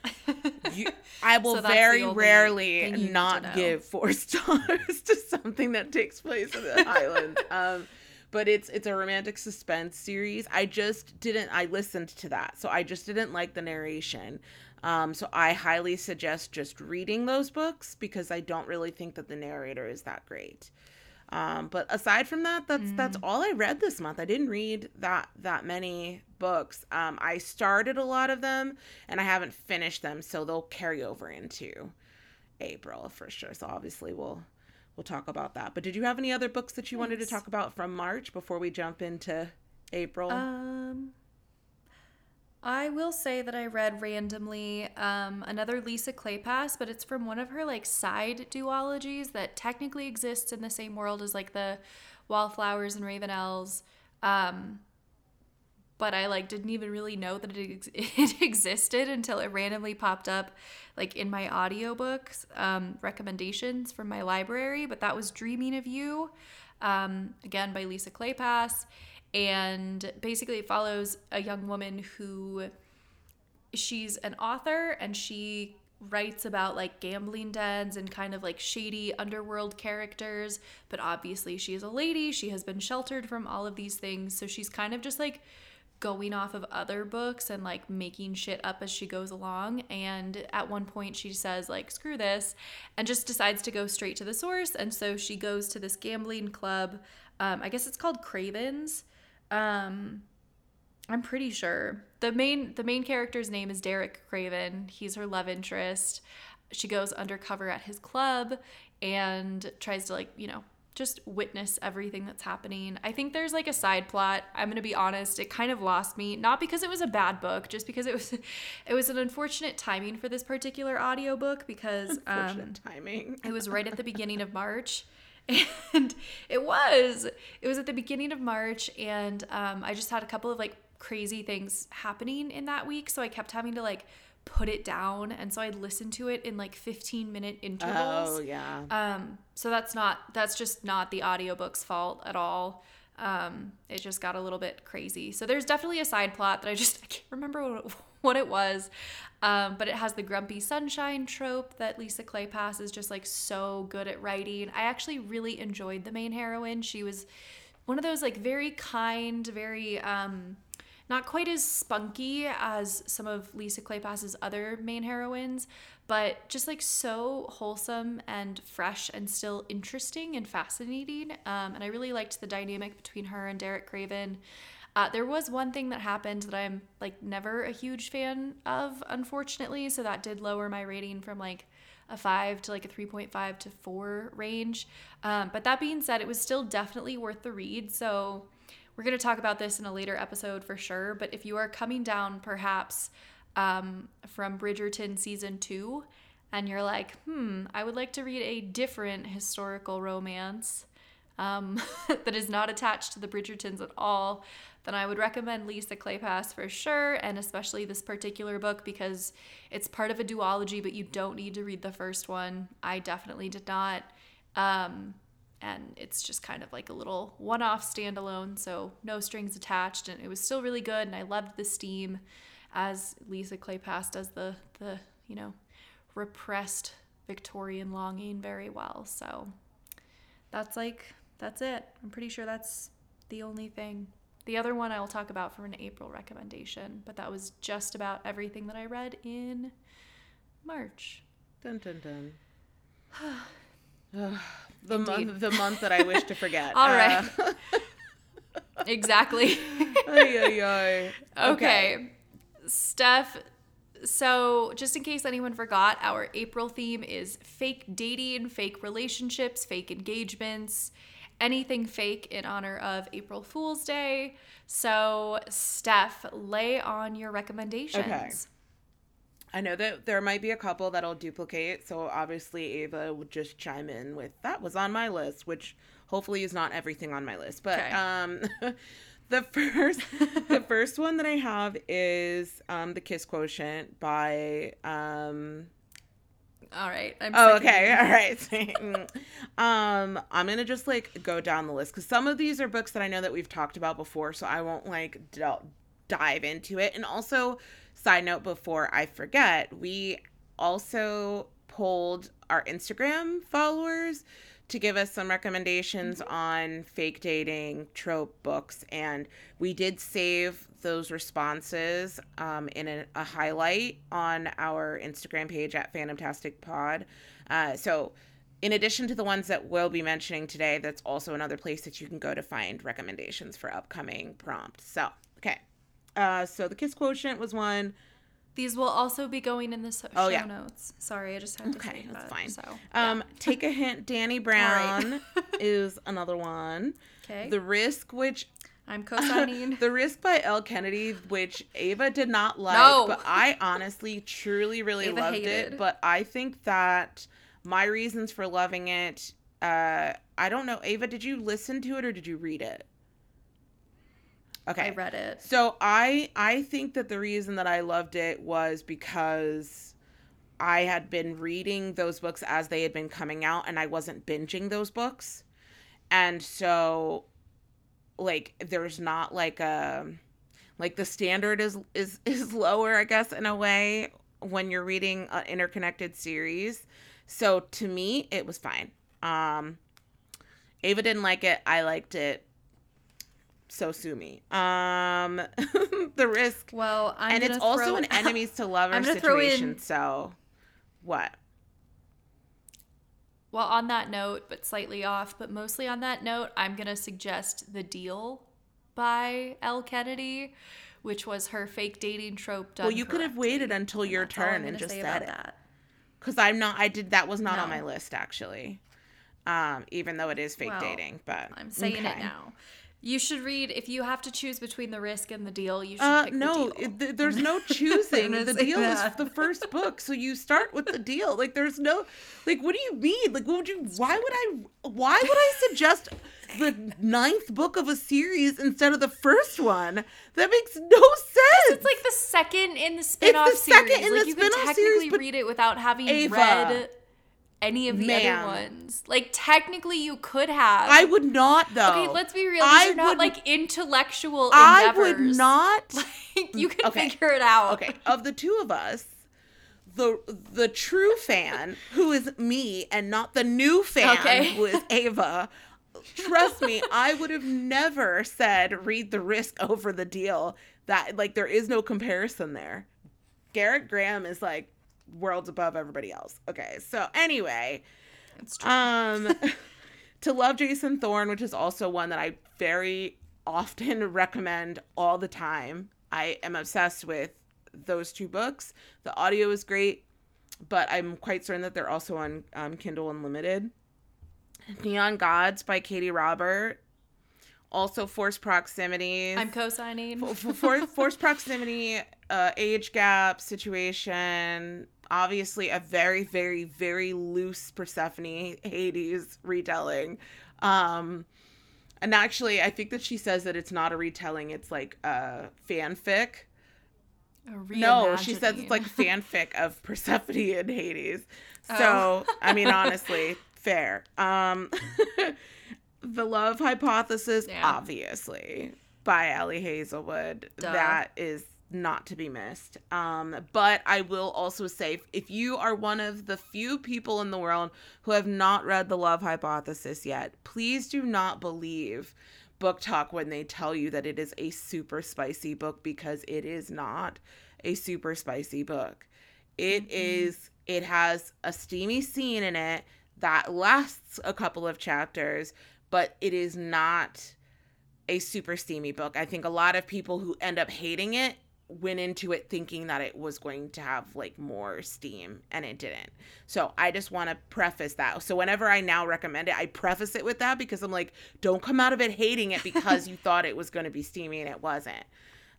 you, I will So very rarely thing you need to not give four stars to something that takes place in the Highlands. Um, but it's it's a romantic suspense series. I just didn't. I listened to that, so I just didn't like the narration. Um, so I highly suggest just reading those books because I don't really think that the narrator is that great. Um, but aside from that, that's that's all I read this month. I didn't read that that many books. Um, I started a lot of them and I haven't finished them, so they'll carry over into April for sure. So obviously we'll we'll talk about that. But did you have any other books that you wanted to talk about from March before we jump into April? Um, I will say that I read randomly um, another Lisa Kleypas, but it's from one of her like side duologies that technically exists in the same world as like the Wallflowers and Ravenels. Um, but I like didn't even really know that it, ex- it existed until it randomly popped up like in my audiobooks um, recommendations from my library. But that was Dreaming of You, um, again by Lisa Kleypas. And basically, it follows a young woman who she's an author and she writes about like gambling dens and kind of like shady underworld characters, but obviously she is a lady. She has been sheltered from all of these things. So she's kind of just like going off of other books and like making shit up as she goes along. And at one point, she says, like, screw this, and just decides to go straight to the source. And so she goes to this gambling club. Um, I guess it's called Cravens. Um, I'm pretty sure the main the main character's name is Derek Craven. He's her love interest. She goes undercover at his club and tries to like you know just witness everything that's happening. I think there's like a side plot. I'm going to be honest, it kind of lost me, not because it was a bad book, just because it was it was an unfortunate timing for this particular audiobook because um timing. it was right at the beginning of March. And it was. It was at the beginning of March and um I just had a couple of like crazy things happening in that week, so I kept having to like put it down and so I'd listen to it in like 15 minute intervals. Oh yeah. Um, so that's not that's just not the audiobook's fault at all. Um, it just got a little bit crazy. So there's definitely a side plot that I just I can't remember what it, what it was. Um, but it has the grumpy sunshine trope that Lisa Kleypas is just like so good at writing. I actually really enjoyed the main heroine. She was one of those like very kind, very um not quite as spunky as some of Lisa Kleypas's other main heroines, but just like so wholesome and fresh and still interesting and fascinating. Um, and I really liked the dynamic between her and Derek Craven. Uh, there was one thing that happened that I'm like never a huge fan of, unfortunately. So that did lower my rating from like a five to like a 3.5 to four range. Um, but that being said, it was still definitely worth the read. So we're going to talk about this in a later episode for sure. But if you are coming down perhaps um, from Bridgerton season two and you're like, hmm, I would like to read a different historical romance um, that is not attached to the Bridgertons at all, then I would recommend Lisa Kleypas for sure, and especially this particular book because it's part of a duology, but you don't need to read the first one. I definitely did not. Um, and it's just kind of like a little one-off standalone so no strings attached and it was still really good and i loved the steam as lisa Kleypas does the the you know repressed victorian longing very well so that's like that's it i'm pretty sure that's the only thing the other one i'll talk about for an april recommendation but that was just about everything that i read in march Dun dun dun. the month the month that I wish to forget. All right. Uh, exactly. ay, ay, ay. Okay. Steph, so just in case anyone forgot, our April theme is fake dating, fake relationships, fake engagements, anything fake in honor of April Fool's Day. So, Steph, lay on your recommendations. Okay. I know that there might be a couple that'll duplicate, so obviously Ava would just chime in with that was on my list, which hopefully is not everything on my list. But Okay. um the first the first one that I have is um The Kiss Quotient by um All right. I'm Oh, okay. All right. um, I'm gonna just like go down the list because some of these are books that I know that we've talked about before, so I won't like d- dive into it. And also, side note before I forget, we also polled our Instagram followers to give us some recommendations on fake dating trope books and we did save those responses um, in a, a highlight on our instagram page at phantomtastic pod. Uh, so in addition to the ones that we'll be mentioning today that's also another place that you can go to find recommendations for upcoming prompts so okay. Uh, so the kiss quotient was one These will also be going in the so- Oh, show yeah. notes. Sorry, I just had to Okay, that's that, fine. So, um, take a hint Dani brown is another one okay. the risk which I'm co-signing. the Risk by Elle Kennedy, which Ava did not like, No. but I honestly, truly, really Ava loved hated. it. But I think that my reasons for loving it, uh, I don't know. Ava, did you listen to it or did you read it? Okay. I read it. So I I think that the reason that I loved it was because I had been reading those books as they had been coming out and I wasn't binging those books. And so like there's not like a like the standard is is is lower I guess in a way when you're reading an interconnected series. So to me, it was fine. Um, Ava didn't like it. I liked it. So sue me. Um, the risk, Well, I'm and it's gonna also an enemies to lovers gonna situation. in- So, what? Well, on that note, but slightly off, but mostly on that note, I'm going to suggest The Deal by Elle Kennedy, which was her fake dating trope done Well, you could have waited until your turn and just said it. that. Because I'm not. I did. That was not on my list actually. Um, even though it is fake Well, dating, but I'm saying it now. You should read if you have to choose between the risk and the deal. You should Uh, pick no, the deal. it, th- there's no choosing. the deal that. is the first book, so you start with the deal. Like, there's no, like, what do you mean? Like, what would you? Why would I? Why would I suggest the ninth book of a series instead of the first one? That makes no sense. it's like the second in the spin-off the second series. in like the you can spin-off technically series, read it without having Ava. read any of the Ma'am. other ones. Like technically you could have. I would not though. Okay, let's be real. These I are not would- like intellectual I endeavors. would not. Like, you can Okay. figure it out. okay of the two of us the the true fan who is me and not the new fan Okay. who is ava trust me i would have never said read the risk over the deal that like there is no comparison there garrett graham is like worlds above everybody else okay so anyway It's true. um, to love Jason Thorne, which is also one that I very often recommend all the time. I am obsessed with those two books. The audio is great, but I'm quite certain that they're also on um, Kindle Unlimited. Neon Gods by Katee Robert. Also, force proximity. I'm co-signing. F- f- for, forced proximity, uh, age gap situation. Obviously, a very, very, very loose Persephone Hades retelling. Um, and actually, I think that she says that it's not a retelling; it's like a fanfic. A No, she says it's like fanfic of Persephone and Hades. So, Oh. I mean, honestly, fair. Um, the Love Hypothesis, Yeah. obviously, by Ellie Hazelwood. Duh. That is not to be missed. Um, but I will also say, if you are one of the few people in the world who have not read The Love Hypothesis yet, please do not believe book talk when they tell you that it is a super spicy book because it is not a super spicy book. It is. it has a steamy scene in it that lasts a couple of chapters, but it is not a super steamy book. I think a lot of people who end up hating it went into it thinking that it was going to have like more steam and it didn't. So I just want to preface that. So whenever I now recommend it, I preface it with that because I'm like, don't come out of it hating it because you thought it was going to be steamy and it wasn't.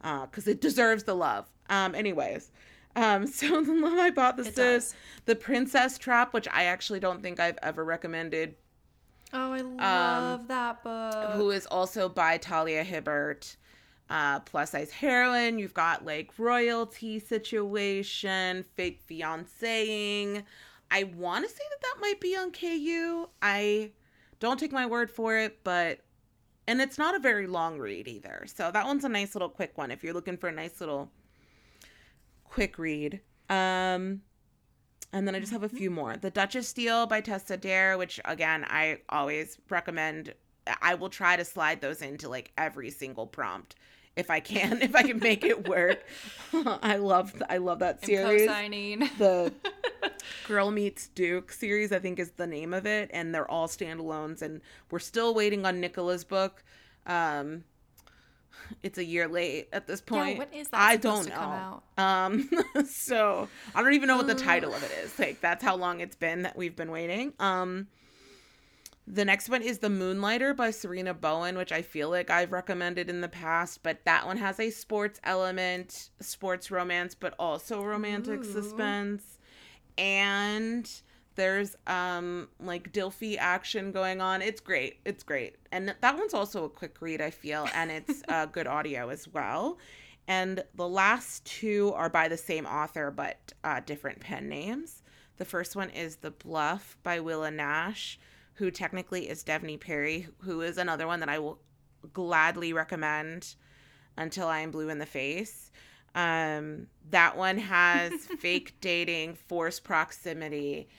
Uh, cuz it deserves the love. Um anyways, um so the love hypothesis, the princess trap, which I actually don't think I've ever recommended Oh, I love that book. Um, who is also by Talia Hibbert. Uh, plus size heroine. You've got like royalty situation, fake fianceing. I want to say that that might be on KU. I don't take my word for it, but and it's not a very long read either. So that one's a nice little quick one if you're looking for a nice little quick read. Um and then I just have a few more. The Duchess Deal by Tessa Dare, which again I always recommend. I will try to slide those into like every single prompt if I can, if I can make it work. I love I love that series. co-signing. The Girl Meets Duke series, I think, is the name of it, and they're all standalones. And we're still waiting on Nicola's book. Um, it's a year late at this Yeah, point. when is that I don't know. Um, so I don't even know what the title of it is. Like that's how long it's been that we've been waiting. Um, the next one is The Moonlighter by Serena Bowen, which I feel like I've recommended in the past, but that one has a sports element, sports romance, but also romantic Ooh. suspense. And there's um like Dilfy action going on. It's great. It's great. And that one's also a quick read, I feel, and it's uh, good audio as well. And the last two are by the same author but uh, different pen names. The first one is The Bluff by Willa Nash, who technically is Devney Perry, who is another one that I will gladly recommend until I am blue in the face. Um, that one has fake dating, forced proximity,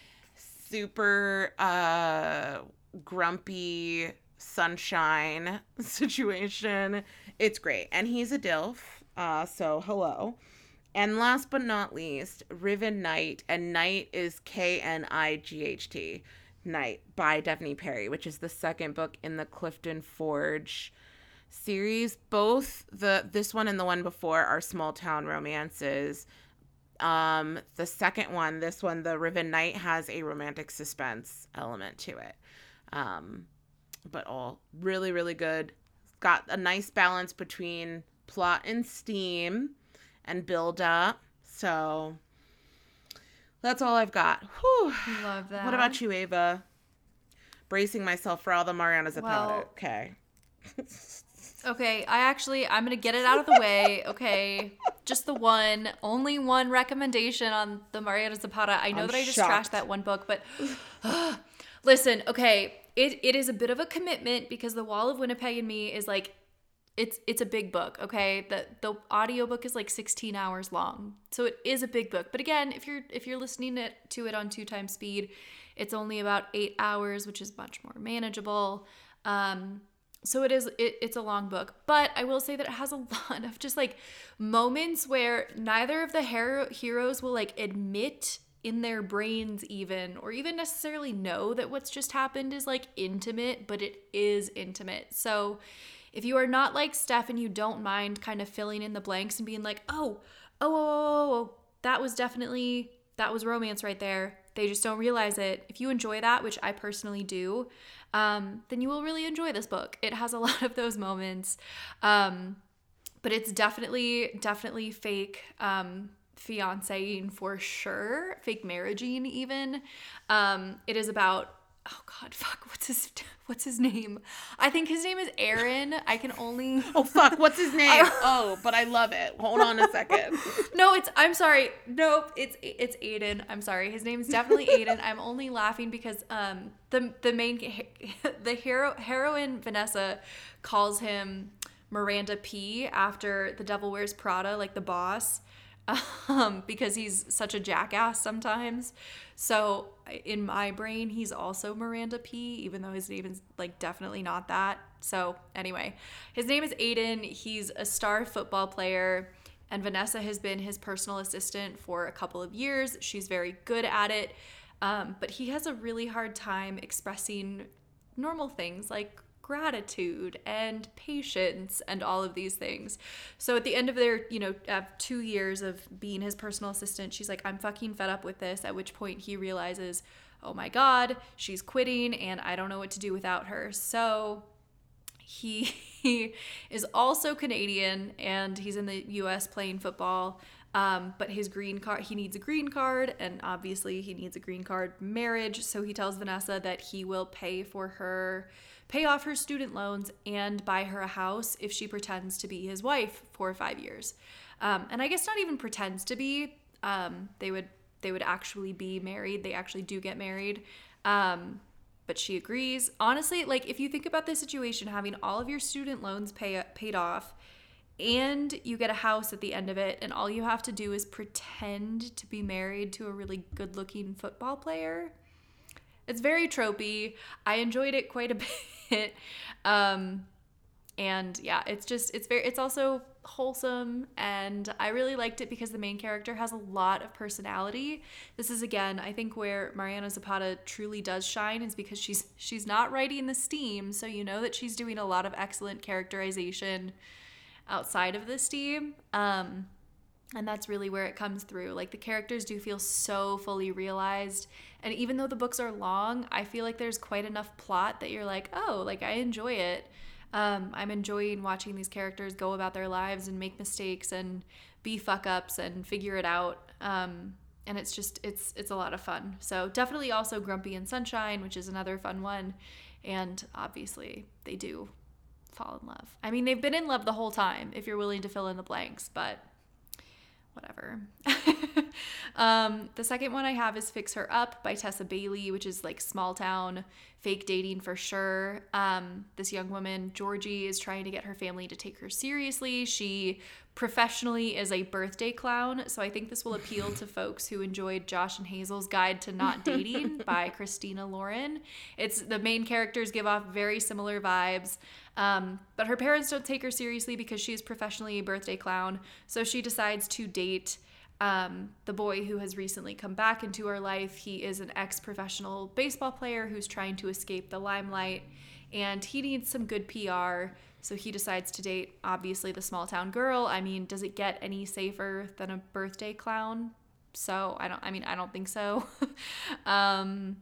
super uh, grumpy sunshine situation. It's great. And he's a DILF. Uh, so hello. And last but not least, Riven Knight. And Knight is K N I G H T. Knight by Devney Perry, which is the second book in the Clifton Forge series. Both the this one and the one before are small town romances. Um, the second one, this one, the Riven Knight, has a romantic suspense element to it. Um, but all really, really good. Got a nice balance between plot and steam and build up. So that's all I've got. Whew. I love that. What about you, Ava? Bracing myself for all the Marianas Zapata. Well- okay. Okay, I actually I'm gonna get it out of the way. Okay, just the one, only one recommendation on the Mariana Zapata. I know I'm that I just shocked. trashed that one book, but listen, okay, it, it is a bit of a commitment because the Wall of Winnipeg and Me is like it's it's a big book okay the the audiobook is like 16 hours long so it is a big book but again if you're if you're listening it, to it on two times speed it's only about eight hours which is much more manageable um so it is it, it's a long book but i will say that it has a lot of just like moments where neither of the hero- heroes will like admit in their brains even or even necessarily know that what's just happened is like intimate but it is intimate so if you are not like Steph and you don't mind kind of filling in the blanks and being like, oh, oh, oh, oh, oh, oh that was definitely, that was romance right there. They just don't realize it. If you enjoy that, which I personally do, um, then you will really enjoy this book. It has a lot of those moments. Um, but it's definitely, definitely fake. Um, fianceing for sure, fake marriaging even. Um, it is about oh god, fuck, what's his what's his name? I think his name is Aaron. I can only Oh fuck, what's his name? oh, but I love it. Hold on a second. No, it's I'm sorry. Nope, it's it's Aiden. I'm sorry. His name is definitely Aiden. I'm only laughing because um the the main the hero heroine Vanessa calls him Miranda P after The Devil Wears Prada, like the boss. Um, because he's such a jackass sometimes. So in my brain, he's also Miranda P, even though his name is like definitely not that. So anyway, his name is Aiden. He's a star football player and Vanessa has been his personal assistant for a couple of years. She's very good at it, um, but he has a really hard time expressing normal things like gratitude and patience and all of these things. So at the end of their, you know, uh, two years of being his personal assistant, she's like, I'm fucking fed up with this. At which point he realizes, oh my God, she's quitting and I don't know what to do without her. So he, he is also Canadian and he's in the US playing football. Um, but his green card, he needs a green card, and obviously he needs a green card marriage. So he tells Vanessa that he will pay for her, pay off her student loans, and buy her a house if she pretends to be his wife for five years. Um, and I guess not even pretends to be. Um, they would they would actually be married. They actually do get married. Um, but she agrees. Honestly, like if you think about this situation, having all of your student loans pay, paid off and you get a house at the end of it, and all you have to do is pretend to be married to a really good looking football player. It's very tropey. I enjoyed it quite a bit. Um, and yeah, it's just, it's very, it's also wholesome. And I really liked it because the main character has a lot of personality. This is again, I think where Mariana Zapata truly does shine is because she's, she's not writing the steam. So you know that she's doing a lot of excellent characterization outside of the steam. Um, and that's really where it comes through. Like the characters do feel so fully realized. And even though the books are long, I feel like there's quite enough plot that you're like, oh, like I enjoy it. Um, I'm enjoying watching these characters go about their lives and make mistakes and be fuck ups and figure it out. Um, and it's just it's it's a lot of fun. So definitely also Grumpy and Sunshine, which is another fun one. And obviously they do fall in love. I mean, they've been in love the whole time if you're willing to fill in the blanks, but whatever. um, the second one I have is Fix Her Up by Tessa Bailey, which is like small town fake dating for sure. Um, this young woman, Georgie, is trying to get her family to take her seriously. She professionally is a birthday clown, so I think this will appeal to folks who enjoyed Josh and Hazel's Guide to Not Dating by Christina Lauren. It's the main characters give off very similar vibes. Um, but her parents don't take her seriously because she is professionally a birthday clown. So she decides to date um, the boy who has recently come back into her life. He is an ex professional baseball player who's trying to escape the limelight, and he needs some good PR. So he decides to date, obviously, the small town girl. I mean, does it get any safer than a birthday clown? So I don't. I mean, I don't think so. um,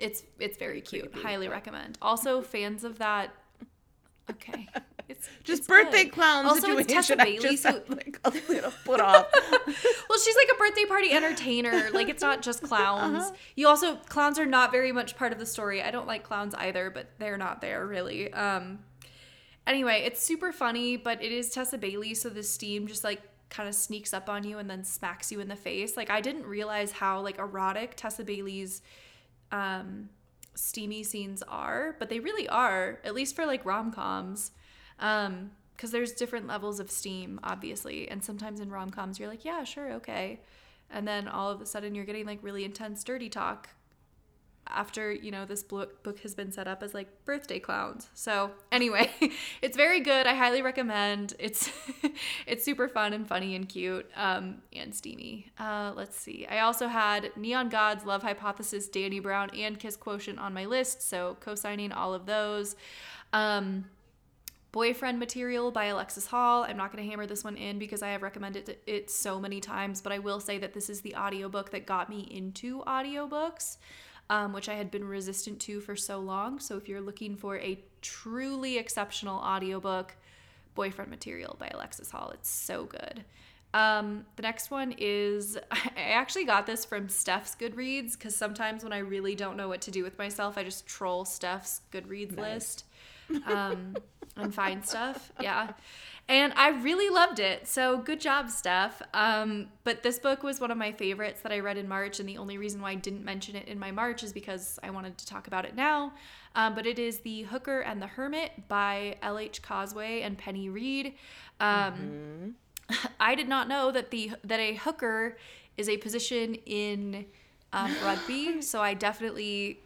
it's it's very cute. Highly recommend. Also, fans of that. Okay. It's just it's birthday good. clown Also, situation. it's Tessa I Bailey, just so- had, like a little put off. well, she's like a birthday party entertainer. Like it's not just clowns. Uh-huh. You also clowns are not very much part of the story. I don't like clowns either, but they're not there really. Um anyway, it's super funny, but it is Tessa Bailey, so the steam just like kind of sneaks up on you and then smacks you in the face. Like I didn't realize how like erotic Tessa Bailey's um steamy scenes are, but they really are, at least for like rom-coms. Um because there's different levels of steam, obviously. And sometimes in rom coms, you're like, yeah, sure, okay. And then all of a sudden, you're getting like really intense, dirty talk after, you know, this book has been set up as like birthday clowns. So, anyway, it's very good. I highly recommend. It's it's super fun and funny and cute um, and steamy. Uh, let's see. I also had Neon Gods, Love Hypothesis, Dani Brown, and Kiss Quotient on my list. So, co signing all of those. Um, Boyfriend Material by Alexis Hall. I'm not going to hammer this one in because I have recommended it so many times, but I will say that this is the audiobook that got me into audiobooks, um, which I had been resistant to for so long. So if you're looking for a truly exceptional audiobook, Boyfriend Material by Alexis Hall. It's so good. Um, the next one is I actually got this from Steph's Goodreads because sometimes when I really don't know what to do with myself, I just troll Steph's Goodreads list um, and find stuff. Yeah. And I really loved it. So good job, Steph. Um, but this book was one of my favorites that I read in March. And the only reason why I didn't mention it in my March is because I wanted to talk about it now. Um, but it is The Hooker and the Hermit by L.H. Cosway and Penny Reid. Um, I did not know that the that a hooker is a position in um, rugby, so I definitely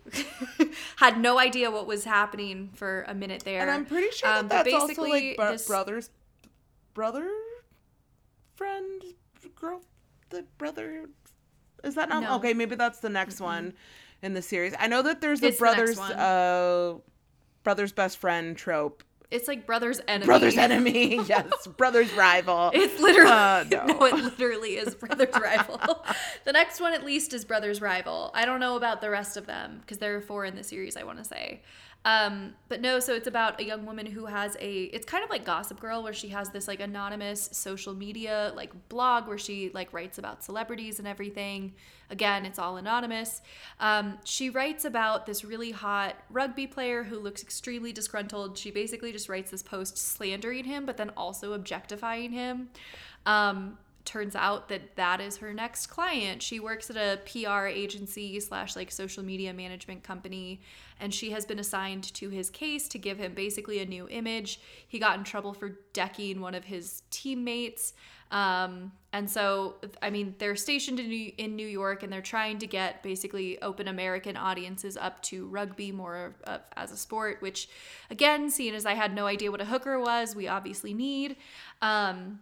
had no idea what was happening for a minute there. And I'm pretty sure Um, that that's also like bro- this- brothers, brother, friend, girl, the brother. Is that not No. okay? Maybe that's the next one in the series. I know that there's a It's the brothers, one. uh, brothers best friend trope. It's like brother's enemy. Brothers enemy, yes. brothers rival. It's literally Uh, no. no. it literally is brother's rival. the next one, at least, is brother's rival. I don't know about the rest of them because there are four in the series. I want to say, um, but no. So it's about a young woman who has a. It's kind of like Gossip Girl, where she has this like anonymous social media like blog where she like writes about celebrities and everything. Again, it's all anonymous. Um, she writes about this really hot rugby player who looks extremely disgruntled. She basically just writes this post slandering him, but then also objectifying him. Um, turns out that that is her next client. She works at a PR agency slash like social media management company, and she has been assigned to his case to give him basically a new image. He got in trouble for decking one of his teammates. Um, and so, I mean, they're stationed in New, in New York and they're trying to get basically open American audiences up to rugby more of, as a sport, which, again, seeing as I had no idea what a hooker was, we obviously need. Um,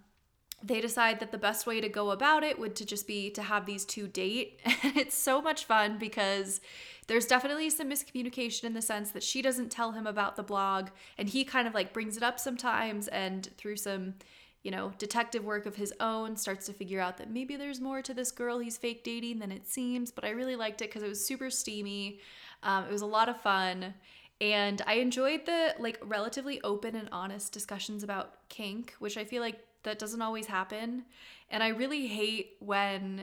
they decide that the best way to go about it would to just be to have these two date. And it's so much fun because there's definitely some miscommunication in the sense that she doesn't tell him about the blog and he kind of like brings it up sometimes and through some you know detective work of his own starts to figure out that maybe there's more to this girl he's fake dating than it seems but i really liked it because it was super steamy. Um, it was a lot of fun. And i enjoyed the like relatively open and honest discussions about kink which i feel like that doesn't always happen. And i really hate when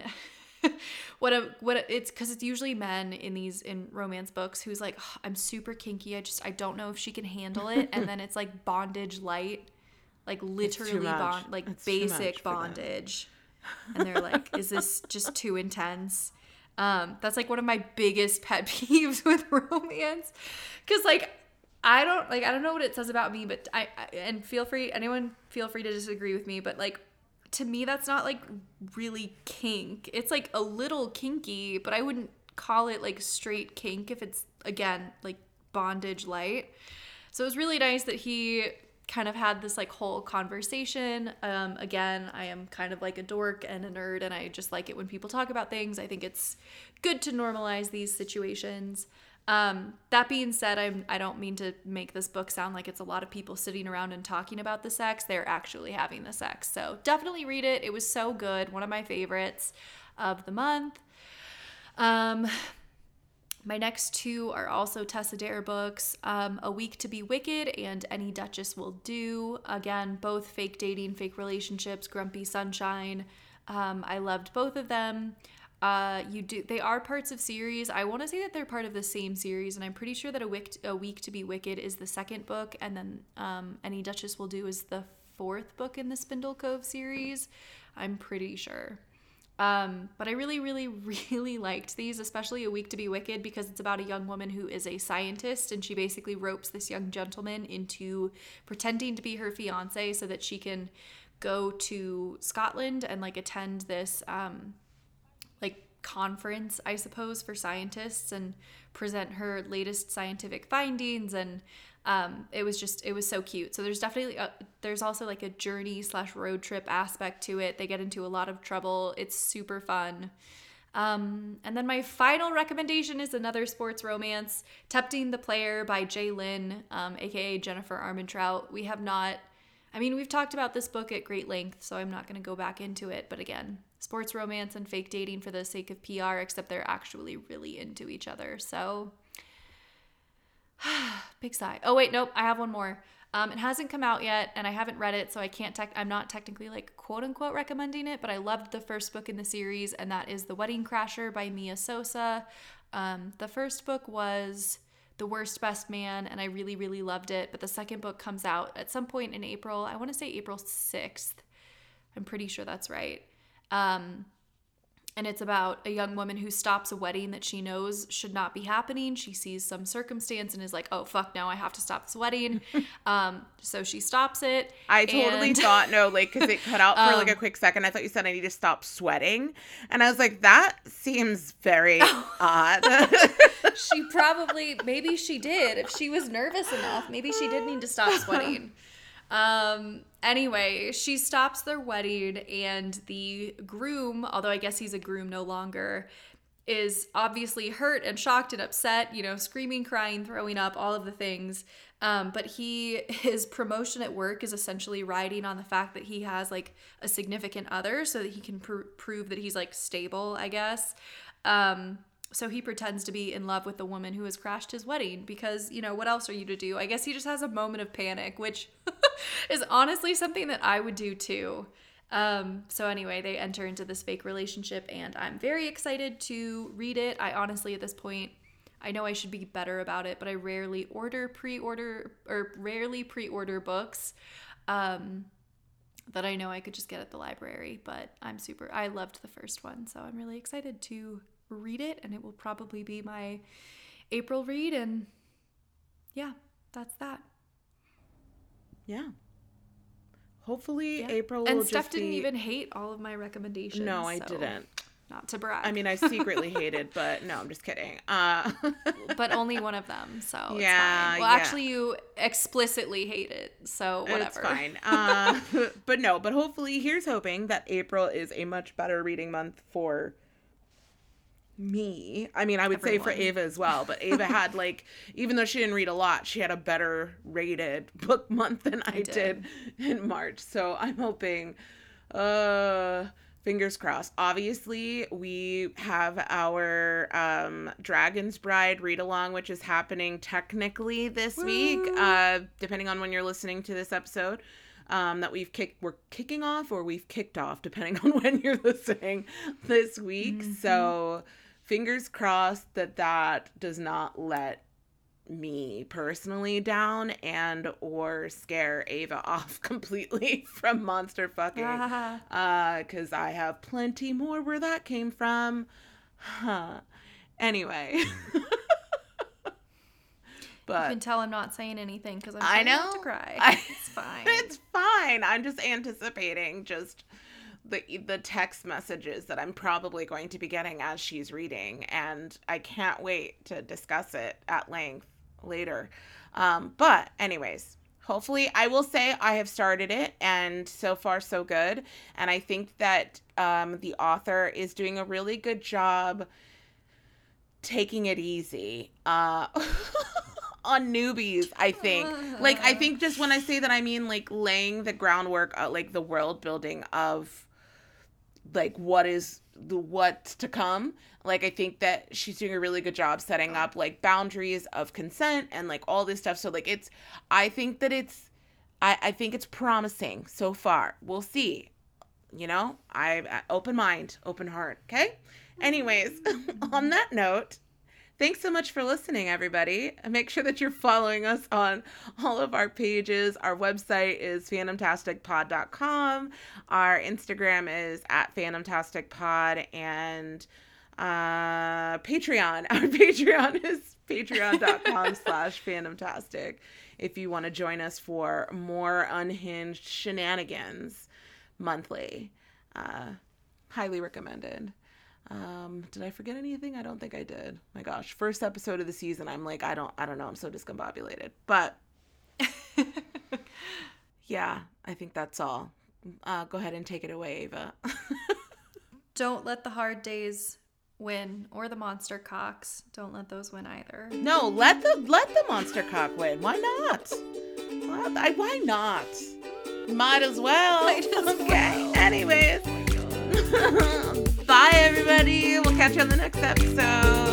what a what a, it's because it's usually men in these in romance books who's like "Ugh, i'm super kinky. I just i don't know if she can handle it. And then it's like bondage light like literally bond like It's basic bondage. And they're like is this just too intense? Um, that's like one of my biggest pet peeves with romance, because like I don't like I don't know what it says about me, but I, I and feel free anyone feel free to disagree with me, but like to me that's not like really kink. It's like a little kinky, but I wouldn't call it like straight kink if it's again like bondage light. So it was really nice that he kind of had this like whole conversation. Um, again, I am kind of like a dork and a nerd, and I just like it when people talk about things. I think it's good to normalize these situations. Um, that being said, I'm, I don't mean to make this book sound like it's a lot of people sitting around and talking about the sex. They're actually having the sex. So definitely read it. It was so good. One of my favorites of the month. Um, my next two are also Tessa Dare books um, A Week to Be Wicked and Any Duchess Will Do. Again, both fake dating, fake relationships, Grumpy Sunshine. Um, I loved both of them. Uh, you do they are parts of series. I want to say that they're part of the same series, and I'm pretty sure that a week a week to be wicked is the second book, and then um, any Duchess will do is the fourth book in the Spindle Cove series. I'm pretty sure. Um, but I really, really, really liked these, especially A Week to Be Wicked, because it's about a young woman who is a scientist and she basically ropes this young gentleman into pretending to be her fiance so that she can go to Scotland and like attend this um, conference, I suppose, for scientists and present her latest scientific findings. And um, it was just it was so cute. So there's definitely a, there's also like a journey slash road trip aspect to it. They get into a lot of trouble. It's super fun. Um, and then my final recommendation is another sports romance tempting the player by J. Lynn um, aka jennifer armentrout. We have not i mean we've talked about this book at great length so i'm not going to go back into it but again sports romance and fake dating for the sake of pr except they're actually really into each other so Big sigh. Oh wait, nope. I have one more. Um, it hasn't come out yet, and I haven't read it, so I can't. I'm not technically like quote unquote recommending it, but I loved the first book in the series, and that is The Wedding Crasher by Mia Sosa. Um, the first book was The Worst Best Man, and I really, really loved it. But the second book comes out at some point in April. I want to say April 6th. I'm pretty sure that's right. Um, and it's about a young woman who stops a wedding that she knows should not be happening. She sees some circumstance and is like, "Oh fuck, now I have to stop this wedding." um, so she stops it. I totally and... thought no, like because it cut out for um, like a um, quick second. I thought you said I need to stop sweating, and I was like, that seems very odd. she probably, maybe she did. If she was nervous enough, maybe she did need to stop sweating. Um, anyway, she stops their wedding, and the groom, although I guess he's a groom no longer, is obviously hurt and shocked and upset, you know, screaming, crying, throwing up, all of the things. Um, but he, his promotion at work is essentially riding on the fact that he has like a significant other so that he can pr- prove that he's like stable, I guess. Um, so he pretends to be in love with the woman who has crashed his wedding because, you know, what else are you to do? I guess he just has a moment of panic, which is honestly something that I would do too. Um, so anyway, they enter into this fake relationship and I'm very excited to read it. I honestly at this point I know I should be better about it, but I rarely order pre-order or rarely pre-order books. Um, that I know I could just get at the library, but I'm super I loved the first one, so I'm really excited to read it, and it will probably be my April read. And yeah, that's that. Yeah. Hopefully, yeah. April and Steph didn't even hate all of my recommendations. No, I so didn't. Not to brag. I mean, I secretly hated, but no, I'm just kidding. Uh, but only one of them, so yeah. Well, yeah. actually, you explicitly hate it, so whatever. It's fine. Uh, but no, but hopefully, here's hoping that April is a much better reading month for me. I mean, I would Everyone. say for Ava as well, but Ava had like, even though she didn't read a lot, she had a better rated book month than I, I did. did in March. So I'm hoping, uh, fingers crossed. Obviously, we have our um, Dragon's Bride read along, which is happening technically this Woo! week, uh, depending on when you're listening to this episode. Um, that we've kicked, we're kicking off, or we've kicked off, depending on when you're listening this week. Mm-hmm. So fingers crossed that that does not let me personally down and or scare Ava off completely from monster fucking uh because I have plenty more where that came from. Huh. Anyway. you can tell I'm not saying anything because I'm I trying not to cry. I- it's fine. it's fine. I'm just anticipating just the the text messages that I'm probably going to be getting as she's reading, and I can't wait to discuss it at length later. Um, but anyways, hopefully, I will say I have started it, and so far so good. And I think that um, the author is doing a really good job taking it easy. Uh, on newbies i think like i think just when i say that i mean like laying the groundwork uh, like the world building of like what is the what's to come. Like i think that she's doing a really good job setting up like boundaries of consent and like all this stuff. So like it's i think that it's i i think it's promising so far. We'll see. You know? I open mind open heart. Okay? Anyways on that note Thanks so much for listening, everybody. And Make sure that you're following us on all of our pages. Our website is phantomtasticpod.com. Our Instagram is at phantomtasticpod and uh, Patreon. Our Patreon is patreon.com slash phantomtastic if you want to join us for more unhinged shenanigans monthly. Uh, highly recommended. Um, did I forget anything? I don't think I did. My gosh, first episode of the season. I'm like, I don't, I don't know. I'm so discombobulated. But yeah, I think that's all. Uh, go ahead and take it away, Ava. Don't let the hard days win or the monster cocks. Don't let those win either. no, let the let the monster cock win. Why not? Why, I- why not? Might as well. Might as okay. well. Anyways, bye everybody. We'll catch you on the next episode.